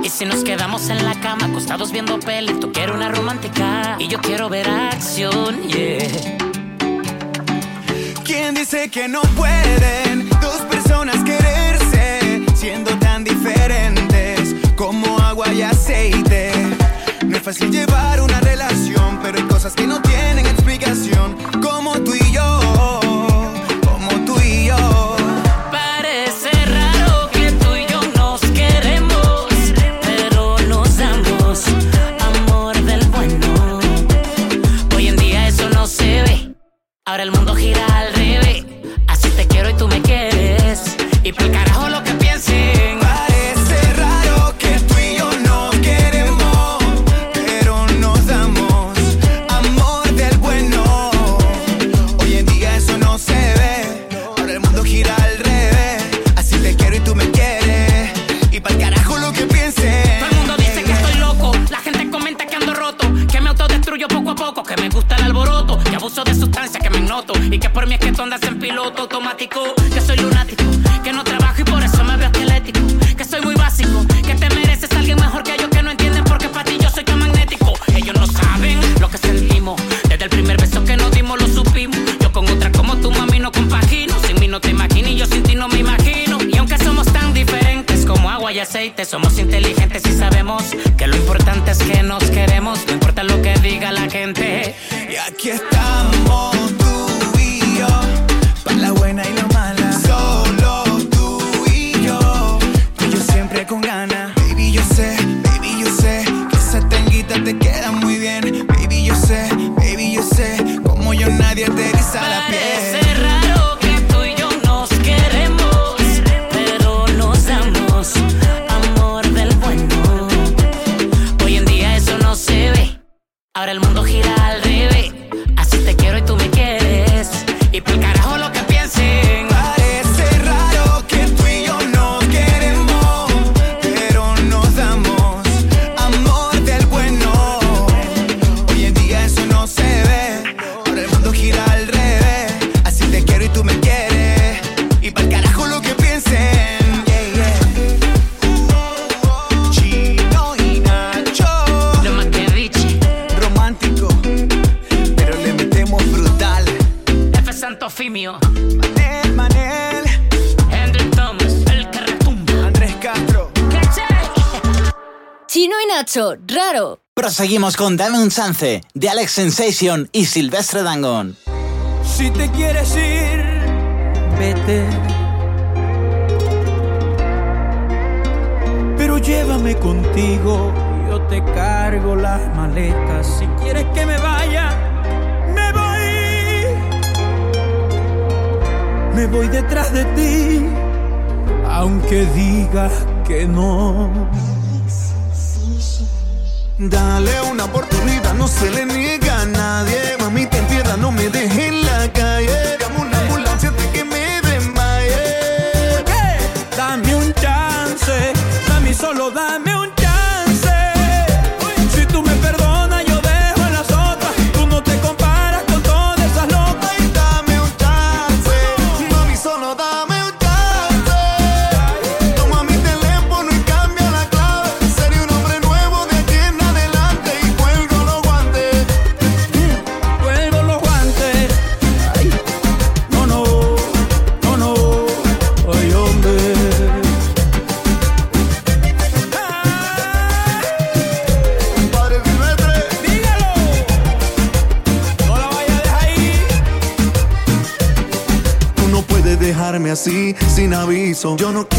Y si nos quedamos en la cama, acostados viendo peli, tú quieres una romántica y yo quiero ver acción, yeah. ¿Quién dice que no pueden dos personas quererse siendo tan diferentes como agua y aceite? No es fácil llevar una relación, pero hay cosas que no tienen explicación, como tú y yo. Ahora el mundo gira al revés. Así te quiero y tú me quieres. Y por carajo lo que soy lunático, que no trabajo y por eso me veo atlético, que soy muy básico, que te mereces a alguien mejor que ellos que no entienden porque para ti yo soy tan magnético. Ellos no saben lo que sentimos, desde el primer beso que nos dimos lo supimos. Yo con otra como tu mami no compagino, sin mí no te imagino y yo sin ti no me imagino. Y aunque somos tan diferentes como agua y aceite, somos inteligentes y sabemos que lo importante es que nos queremos, no importa lo que diga la gente. Y aquí está seguimos con Dame un chance de Alex Sensation y Silvestre Dangón. Si te quieres ir, vete. Pero llévame contigo, yo te cargo las maletas. Si quieres que me vaya, me voy. Me voy detrás de ti, aunque digas que no. Dale una oportunidad, no se le niega a nadie. Mami, te entienda, no me dejes Yo no quiero.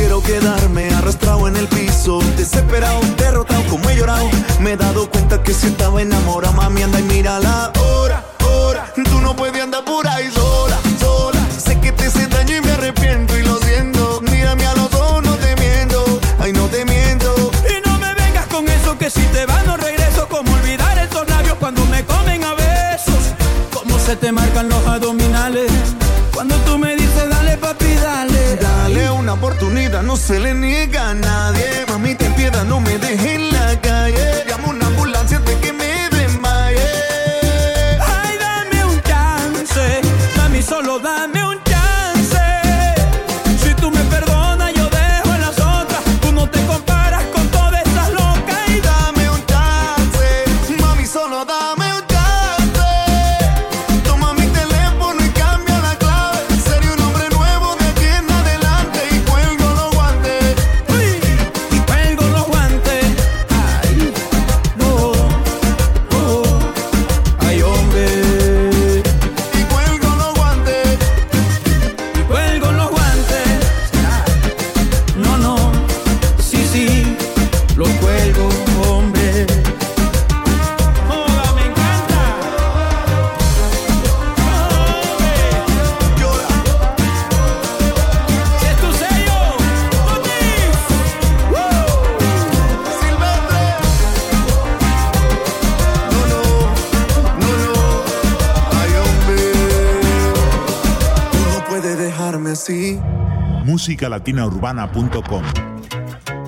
musicalatinaurbana.com.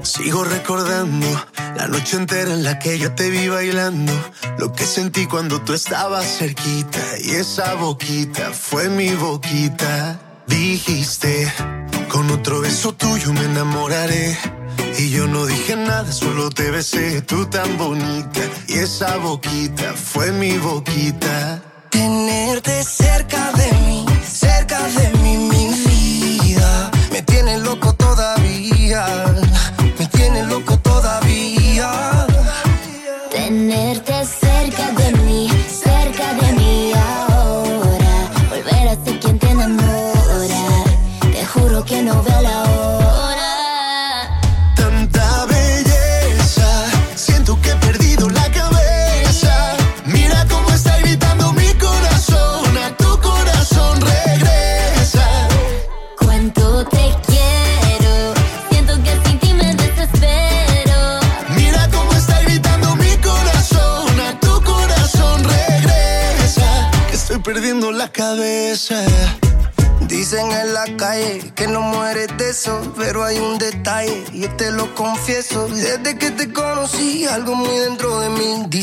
Sigo recordando la noche entera en la que yo te vi bailando, lo que sentí cuando tú estabas cerquita y esa boquita fue mi boquita. Dijiste, con otro beso tuyo me enamoraré. Y yo no dije nada, solo te besé, tú tan bonita. Y esa boquita fue mi boquita.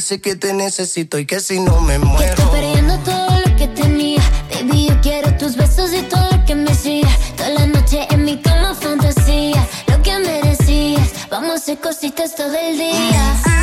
que te necesito y que si no me muero. Estoy perdiendo todo lo que tenía. Baby, yo quiero tus besos y todo lo que me siga. Toda la noche en mi cama fantasía. Lo que merecías. Vamos a hacer cositas todo el día.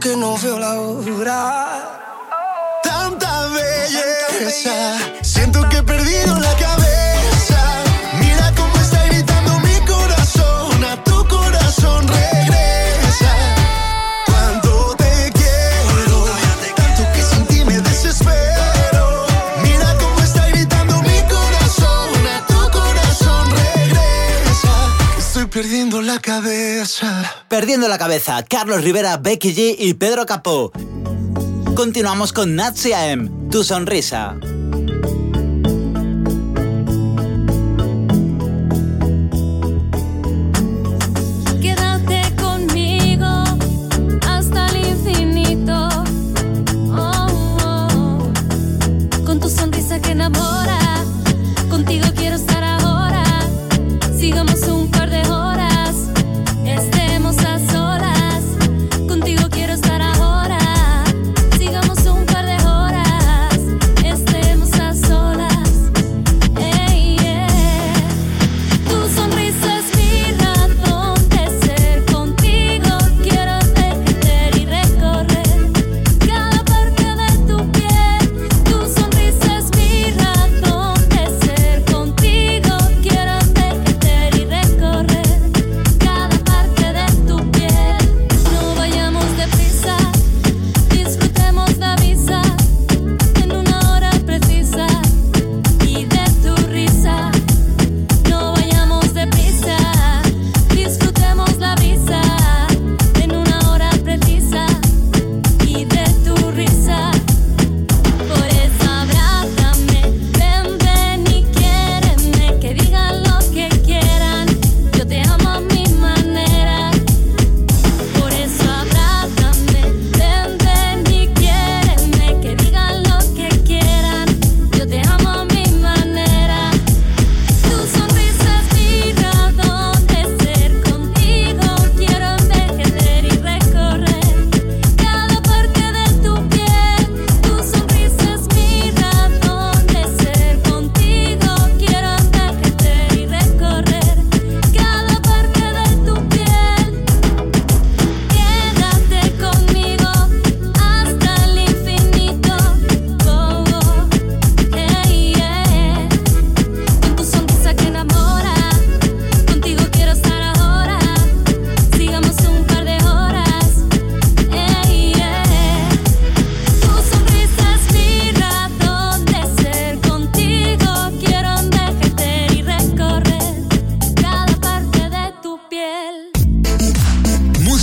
Que no veo la hora. Tanta belleza, siento que he perdido la cabeza. Mira cómo está gritando mi corazón, a tu corazón regresa. Cuando te quiero, tanto que sin ti me desespero. Mira cómo está gritando mi corazón, a tu corazón regresa. Estoy perdiendo la cabeza. Perdiendo la cabeza, Carlos Rivera, Becky G y Pedro Capó. Continuamos con Natsia M, Tu Sonrisa.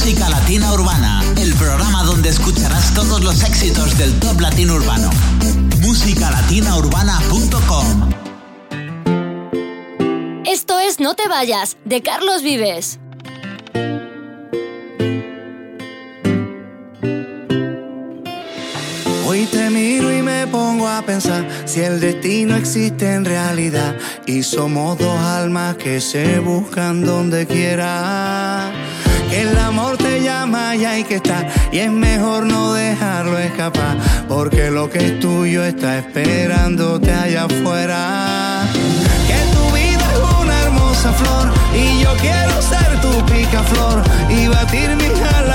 Música Latina Urbana, el programa donde escucharás todos los éxitos del top latino urbano. musicalatinaurbana.com Esto es No te vayas, de Carlos Vives. Hoy te miro y me pongo a pensar si el destino existe en realidad y somos dos almas que se buscan donde quiera. Que el amor y hay que estar y es mejor no dejarlo escapar porque lo que es tuyo está esperándote allá afuera. Que tu vida es una hermosa flor y yo quiero ser tu picaflor y batir mis alas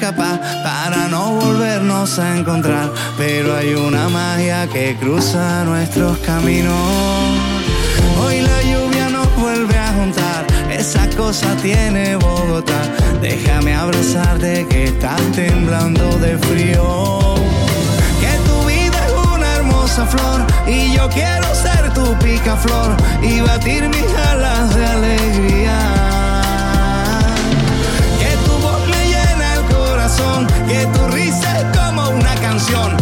escapar para no volvernos a encontrar, pero hay una magia que cruza nuestros caminos. Hoy la lluvia nos vuelve a juntar, esa cosa tiene Bogotá. Déjame abrazarte que estás temblando de frío. Que tu vida es una hermosa flor y yo quiero ser tu picaflor y batir mis alas de alegría. Que tu risa es como una canción,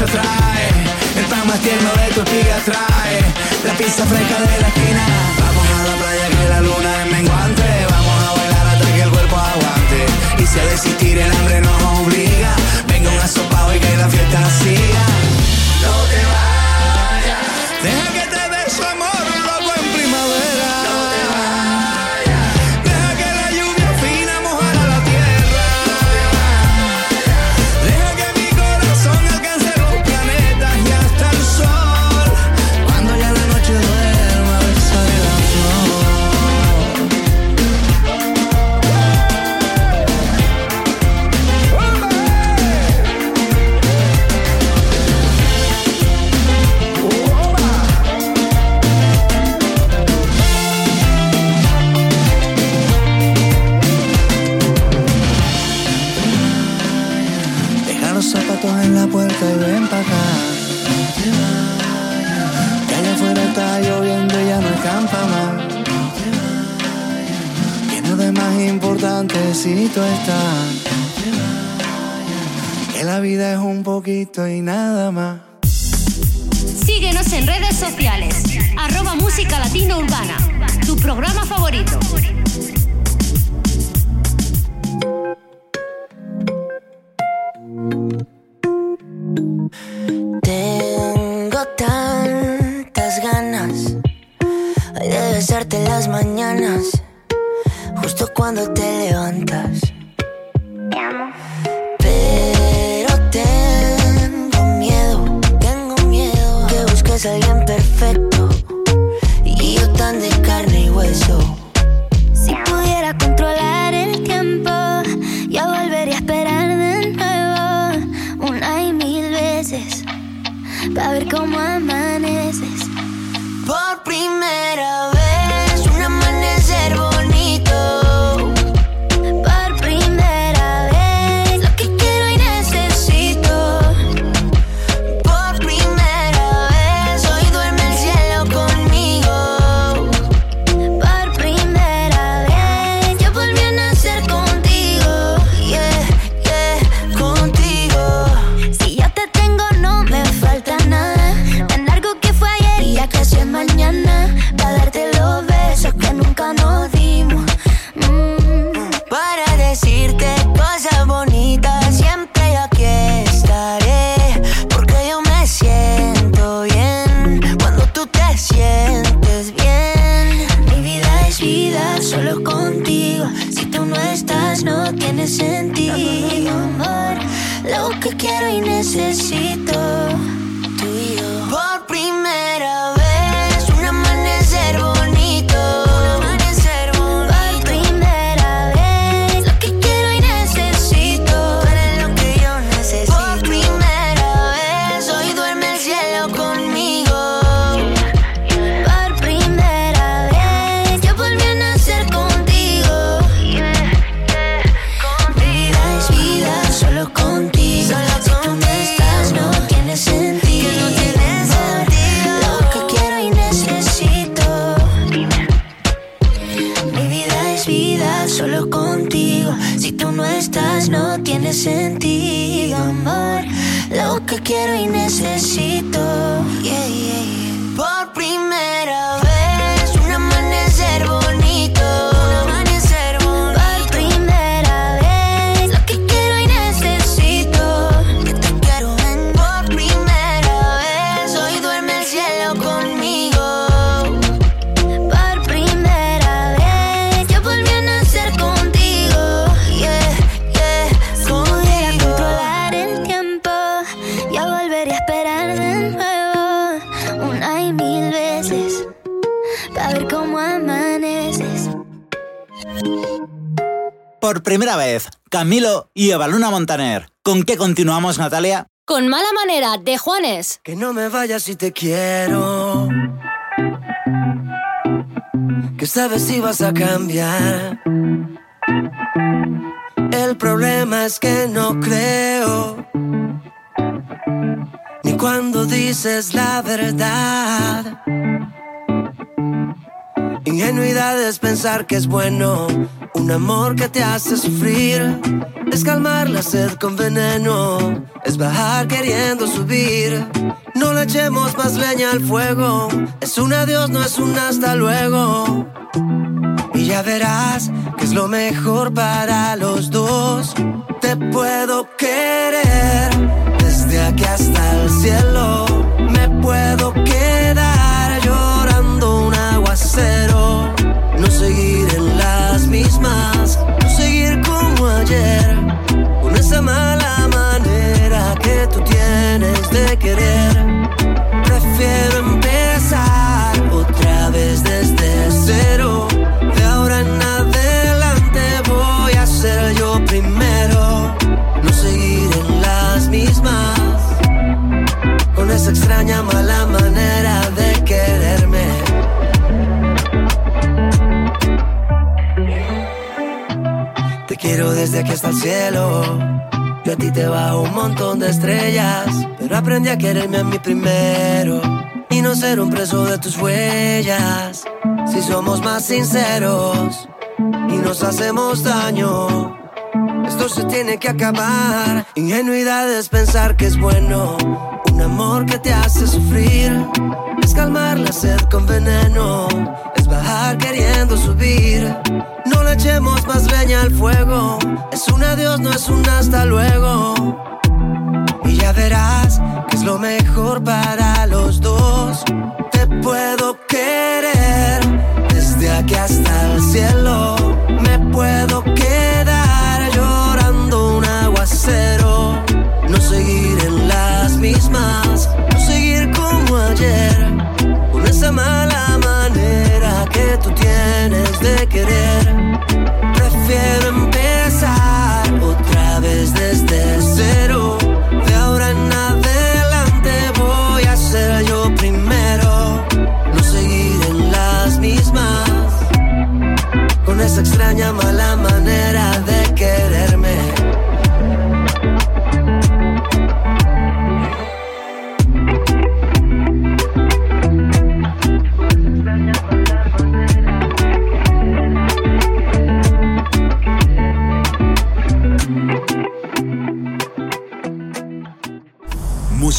se atrae. El pan más tierno de tu espiga trae. La pizza fresca de la esquina. Vamos a la playa que la luna es menguante. Vamos a bailar hasta que el cuerpo aguante. Y si a desistir el hambre nos obliga, venga un asopado y que la fiesta siga. No te vayas. Importante si tú estás. Que la vida es un poquito y nada más. Síguenos en redes sociales. Arroba Música Latina Urbana. Tu programa favorito. Tengo tantas ganas de besarte las mañanas, cuando te levantas. Pero tengo miedo, tengo miedo que busques a alguien perfecto y yo tan de carne y hueso. Si pudiera controlar el tiempo, yo volvería a esperar de nuevo una y mil veces para ver cómo amaneces. Por primera vez, quiero y Por primera vez, Camilo y Evaluna Montaner. ¿Con qué continuamos, Natalia? Con mala manera de Juanes. Que no me vayas si te quiero. Que sabes si vas a cambiar. El problema es que no creo. Ni cuando dices la verdad. Ingenuidad es pensar que es bueno, un amor que te hace sufrir. Es calmar la sed con veneno, es bajar queriendo subir. No le echemos más leña al fuego, es un adiós, no es un hasta luego. Y ya verás que es lo mejor para los dos. Te puedo querer desde aquí hasta el cielo. Me puedo quedar llorando un aguacero. No seguir como ayer. Con esa mala manera que tú tienes de querer. Prefiero empezar otra vez desde cero. De ahora en adelante voy a ser yo primero. No seguir en las mismas. Con esa extraña mala manera quiero desde aquí hasta el cielo. Yo a ti te bajo un montón de estrellas. Pero aprendí a quererme a mí primero. Y no ser un preso de tus huellas. Si somos más sinceros y nos hacemos daño. Esto se tiene que acabar. Ingenuidad es pensar que es bueno. Un amor que te hace sufrir. Es calmar la sed con veneno. Bajar queriendo subir. No le echemos más leña al fuego. Es un adiós, no es un hasta luego. Y ya verás que es lo mejor para los dos. Te puedo querer desde aquí hasta el cielo. Me puedo quedar llorando un aguacero. No seguir en las mismas, Prefiero empezar otra vez desde cero. De ahora en adelante voy a ser yo primero. No seguir en las mismas. Con esa extraña mala manera de quererme.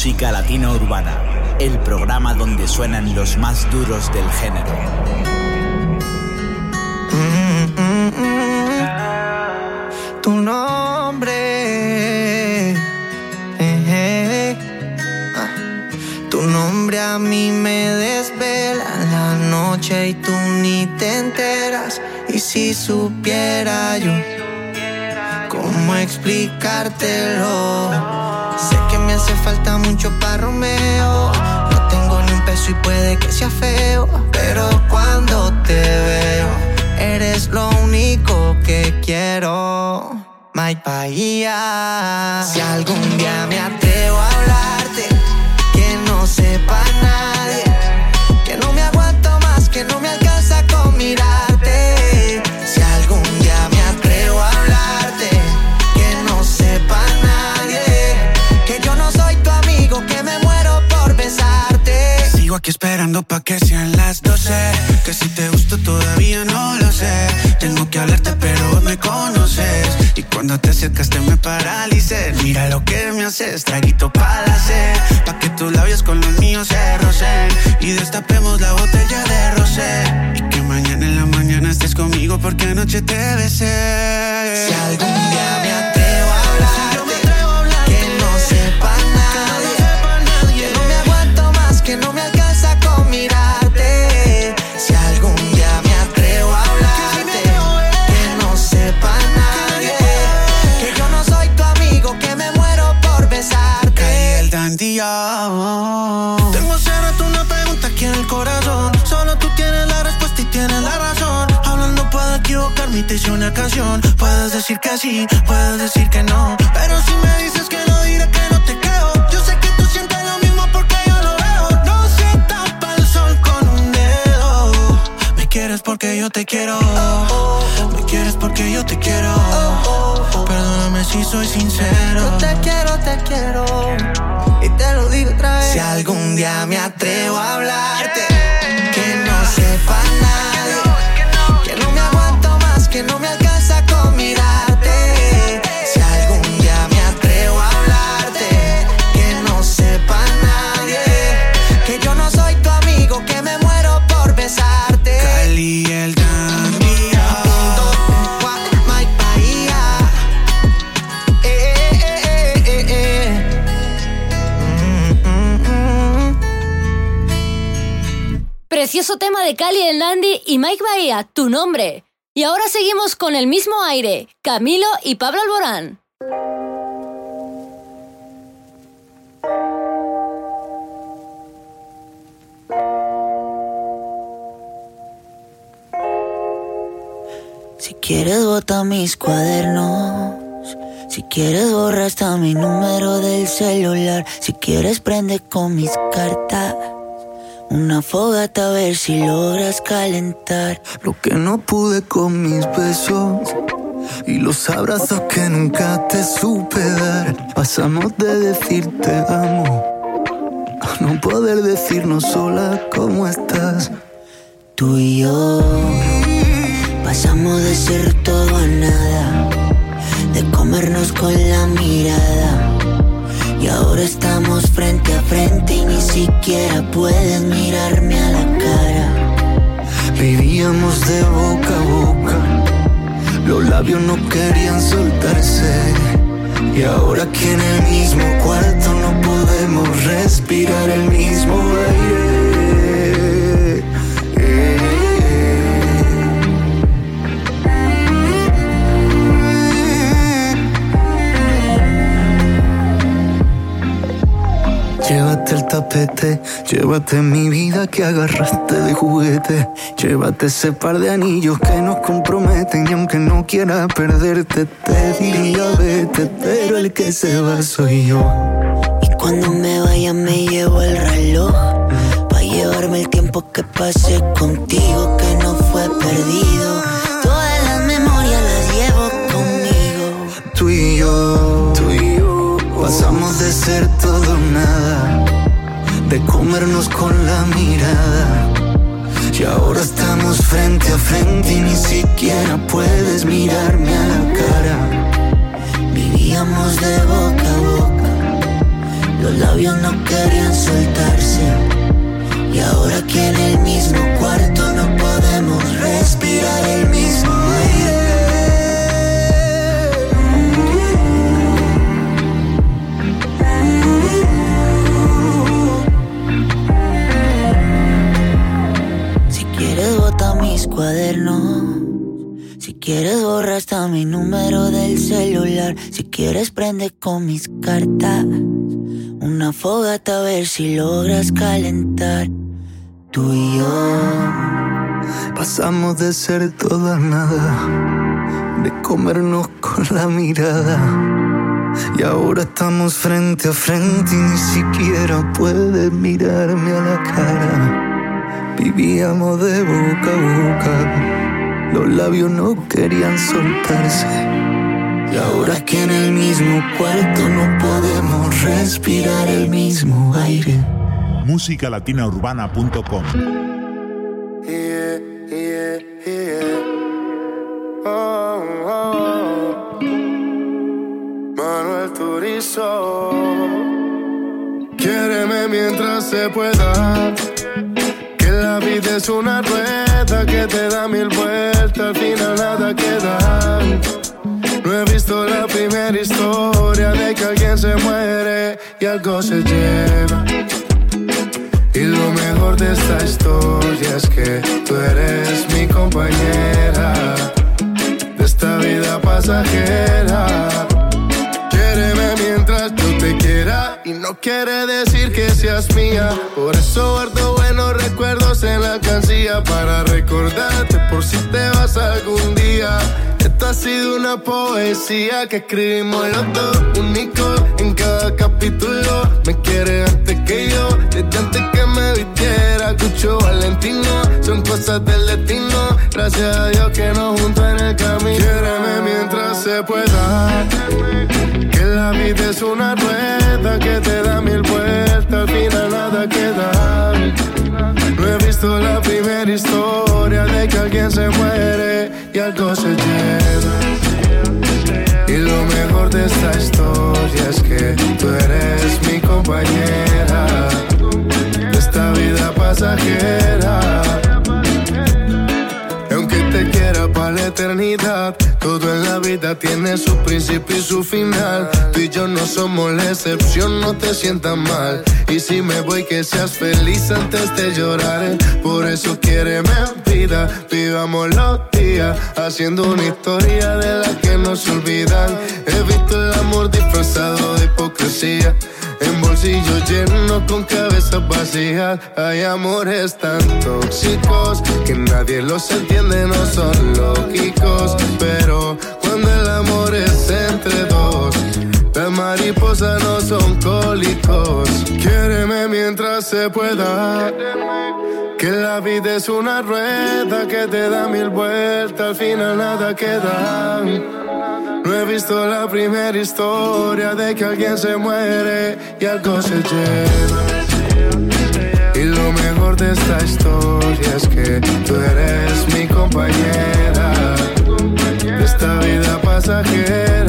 Música Latina Urbana, el programa donde suenan los más duros del género. tu nombre. eh. Ah. Tu nombre a mí me desvela la noche y tú ni te enteras. Y si supiera yo cómo explicártelo, sé que me hace falta mucho para Romeo. No tengo ni un peso y puede que sea feo, pero cuando te veo, eres lo único que quiero. My Bahía. Si algún día me atrevo a hablarte, que no sepa nadie, que no me aguanto más, que no me Aquí esperando pa' que sean las 12 Que si te gusto todavía no lo sé. Tengo que hablarte pero me conoces. Y cuando te acercas te me paralices. Mira lo que me haces, traguito para la sed. Pa' que tus labios con los míos se rocen. Y destapemos la botella de rosé Y que mañana en la mañana estés conmigo porque anoche te besé. Si algún día me Tengo hace rato una pregunta aquí en el corazón. Solo tú tienes la respuesta y tienes la razón. Hablando puedo equivocarme y te hice una canción. Puedes decir que sí, puedes decir que no. Pero si me dices que no, quieres porque yo te quiero Me quieres porque yo te quiero Perdóname si soy sincero Yo te quiero, te quiero. Y te lo digo otra vez. Si algún día me atrevo a hablarte, que no sepa nadie. Que no me aguanto más, que no me alcanza con mirarte. Tema de Cali el Landy y Mike Bahía, tu nombre. Y ahora seguimos con el mismo aire, Camilo y Pablo Alborán. Si quieres bota mis cuadernos. Si quieres borra hasta mi número del celular. Si quieres prende con mis cartas. Una fogata a ver si logras calentar. Lo que no pude con mis besos y los abrazos que nunca te supe dar. Pasamos de decirte amo a no poder decirnos sola cómo estás. Tú y yo pasamos de ser todo a nada, de comernos con la mirada. Y ahora estamos frente a frente y ni siquiera puedes mirarme a la cara. Vivíamos de boca a boca, los labios no querían soltarse. Y ahora aquí en el mismo cuarto no podemos respirar el mismo aire. Llévate el tapete, llévate mi vida que agarraste de juguete. Llévate ese par de anillos que nos comprometen y aunque no quiera perderte te diría vete, pero el que se va soy yo. Y cuando me vaya me llevo el reloj Pa' llevarme el tiempo que pasé contigo que no fue perdido Todas las memorias las llevo conmigo Tú y yo, tú y yo pasamos de ser todo nada, de comernos con la mirada. Y ahora estamos frente a frente y ni siquiera puedes mirarme a la cara. Vivíamos de boca a boca Los labios no querían soltarse Y ahora aquí en el mismo cuarto no podemos respirar el mismo Si quieres borra hasta mi número del celular. Si quieres prende con mis cartas. Una fogata a ver si logras calentar. Tú y yo. Pasamos de ser todo a nada, de comernos con la mirada. Y ahora estamos frente a frente y ni siquiera puedes mirarme a la cara. Vivíamos de boca a boca, los labios no querían soltarse. Y ahora que en el mismo cuarto no podemos respirar el mismo aire. musicalatinaurbana.com Yeah, yeah, yeah. Oh, oh. Manuel Turizo. Quiéreme mientras se pueda. La vida es una rueda que te da mil vueltas, al final nada queda. No he visto la primera historia de que alguien se muere y algo se lleva. Y lo mejor de esta historia es que tú eres mi compañera de esta vida pasajera. Y no quiere decir que seas mía. Por eso guardo buenos recuerdos en la alcancía para recordarte por si te vas algún día. Esta ha sido una poesía que escribimos los dos, único en cada capítulo. Me quiere antes que yo, desde antes que me vistiera. Cucho Valentino, son cosas del destino. Gracias a Dios que nos juntó en el camino. Quiéreme mientras se pueda. Que la vida es una rueda que te da mil vueltas, al final nada queda. No he visto la primera alguien se muere y algo se lleva. Y lo mejor de esta historia es que tú eres mi compañera de esta vida pasajera eternidad. Todo en la vida tiene su principio y su final. Tú y yo no somos la excepción, no te sientas mal. Y si me voy, que seas feliz antes de llorar. Por eso quiere vida, vivamos los días. Haciendo una historia de la que no se olvidan. He visto el amor disfrazado de hipocresía. En bolsillos llenos con cabezas vacías Hay amores tan tóxicos Que nadie los entiende, no son lógicos Pero cuando el amor es entre dos las mariposas no son cólicos. Quiéreme mientras se pueda. Que la vida es una rueda que te da mil vueltas, al final nada queda. No he visto la primera historia de que alguien se muere y algo se lleva. Y lo mejor de esta historia es que tú eres mi compañera esta vida pasajera.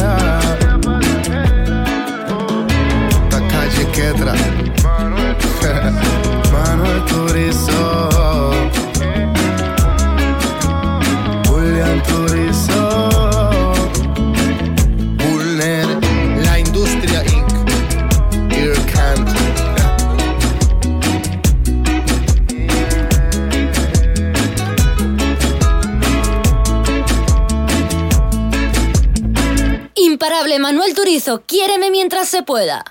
Mientras se pueda.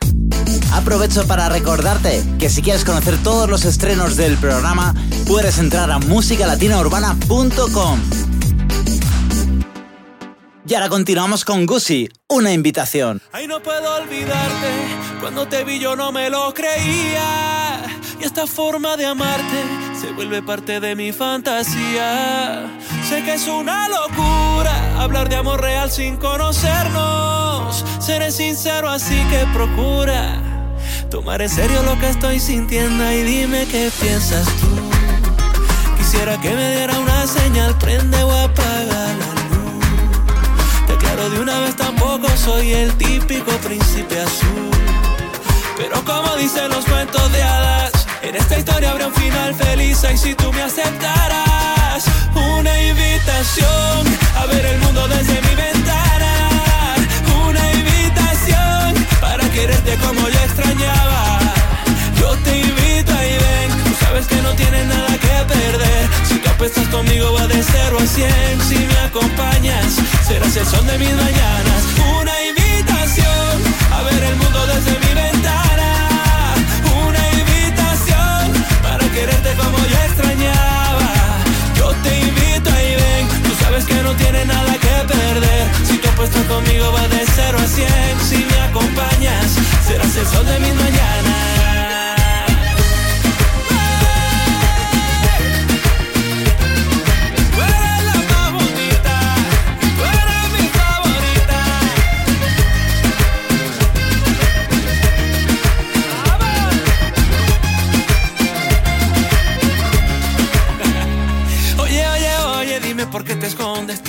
Aprovecho para recordarte que si quieres conocer todos los estrenos del programa, puedes entrar a musicalatinaurbana.com. Y ahora continuamos con Gucci, una invitación. Ay, no puedo olvidarte, cuando te vi yo no me lo creía. Y esta forma de amarte se vuelve parte de mi fantasía. Sé que es una locura hablar de amor real sin conocernos. Seré sincero, así que procura tomar en serio lo que estoy sintiendo y dime qué piensas tú. Quisiera que me diera una señal, prende o apaga la pero de una vez tampoco soy el típico príncipe azul. Pero como dicen los cuentos de hadas, en esta historia habrá un final feliz y si tú me aceptarás una invitación a ver el mundo desde mi ventana. Una invitación para quererte como yo extrañaba. Yo te invito sabes que no tienes nada que perder. Si tú apuestas conmigo va de 0 a 100. Si me acompañas, serás el sol de mis mañanas. Una invitación a ver el mundo desde mi ventana. Una invitación para quererte como yo extrañaba. Yo te invito y ven, tú sabes que no tienes nada que perder. Si tú apuestas conmigo va de 0 a 100. Si me acompañas, serás el sol de mis mañanas.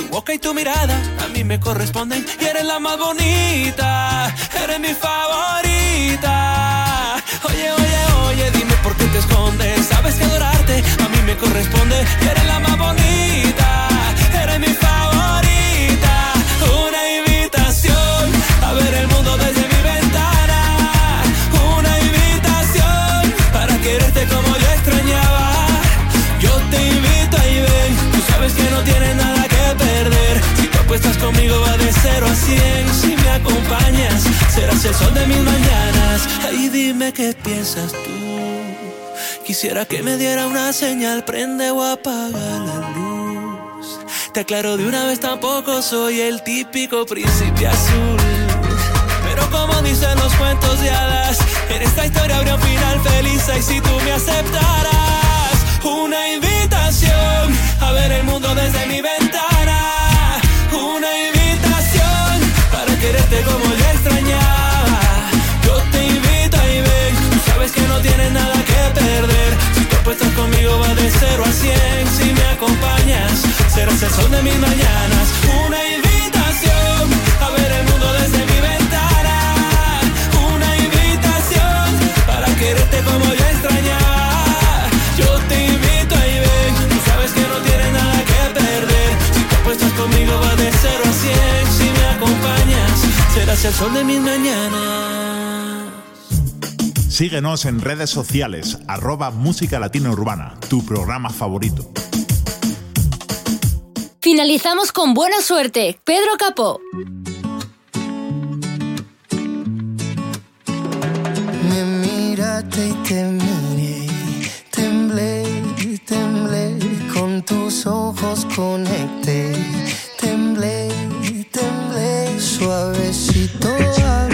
Boca y tu mirada a mí me corresponden y eres la más bonita, eres mi favorita. Oye, oye, oye, dime por qué te escondes. Sabes que adorarte a mí me corresponde y eres la más bonita, conmigo va de 0 a 100. Si me acompañas, serás el sol de mis mañanas. Ay, dime qué piensas tú. Quisiera que me diera una señal, prende o apaga la luz. Te aclaro de una vez, tampoco soy el típico príncipe azul. Pero como dicen los cuentos de hadas, en esta historia habría un final feliz. Y si tú me aceptaras, una invitación a ver el mundo desde mi ventana quererte como yo extrañaba. Yo te invito a ven, sabes que no tienes nada que perder. Si tú apuestas conmigo va de 0 a 100, si me acompañas, serás el sol de mis mañanas. Una y el sol de mis mañanas. Síguenos en redes sociales, arroba música latina urbana, tu programa favorito. Finalizamos con buena suerte, Pedro Capó. Me miraste y te miré, temblé, temblé, con tus ojos conecté, temblé suavecito.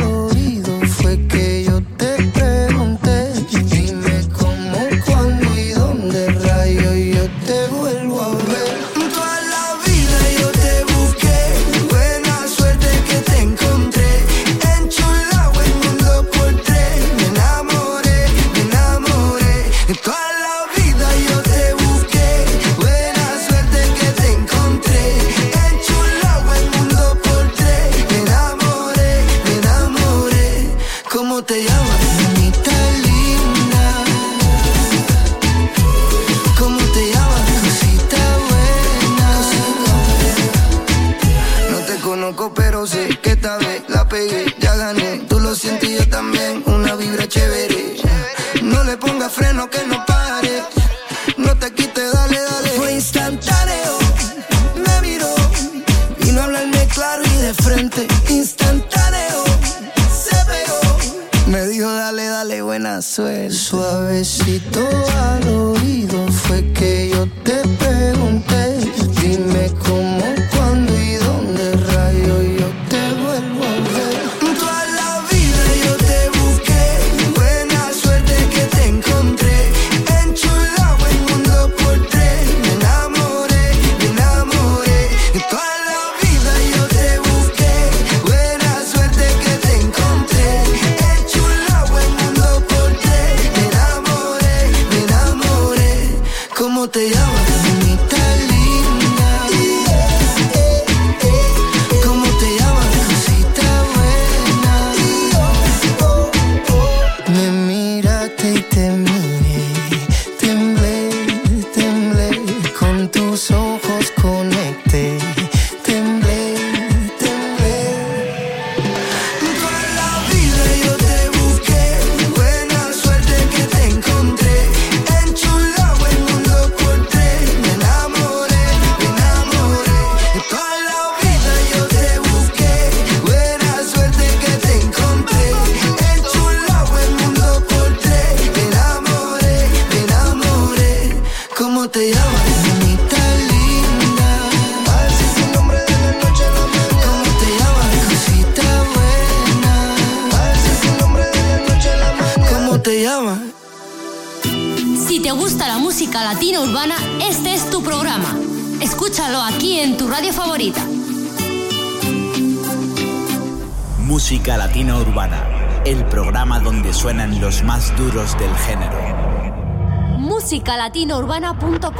latinourbana.com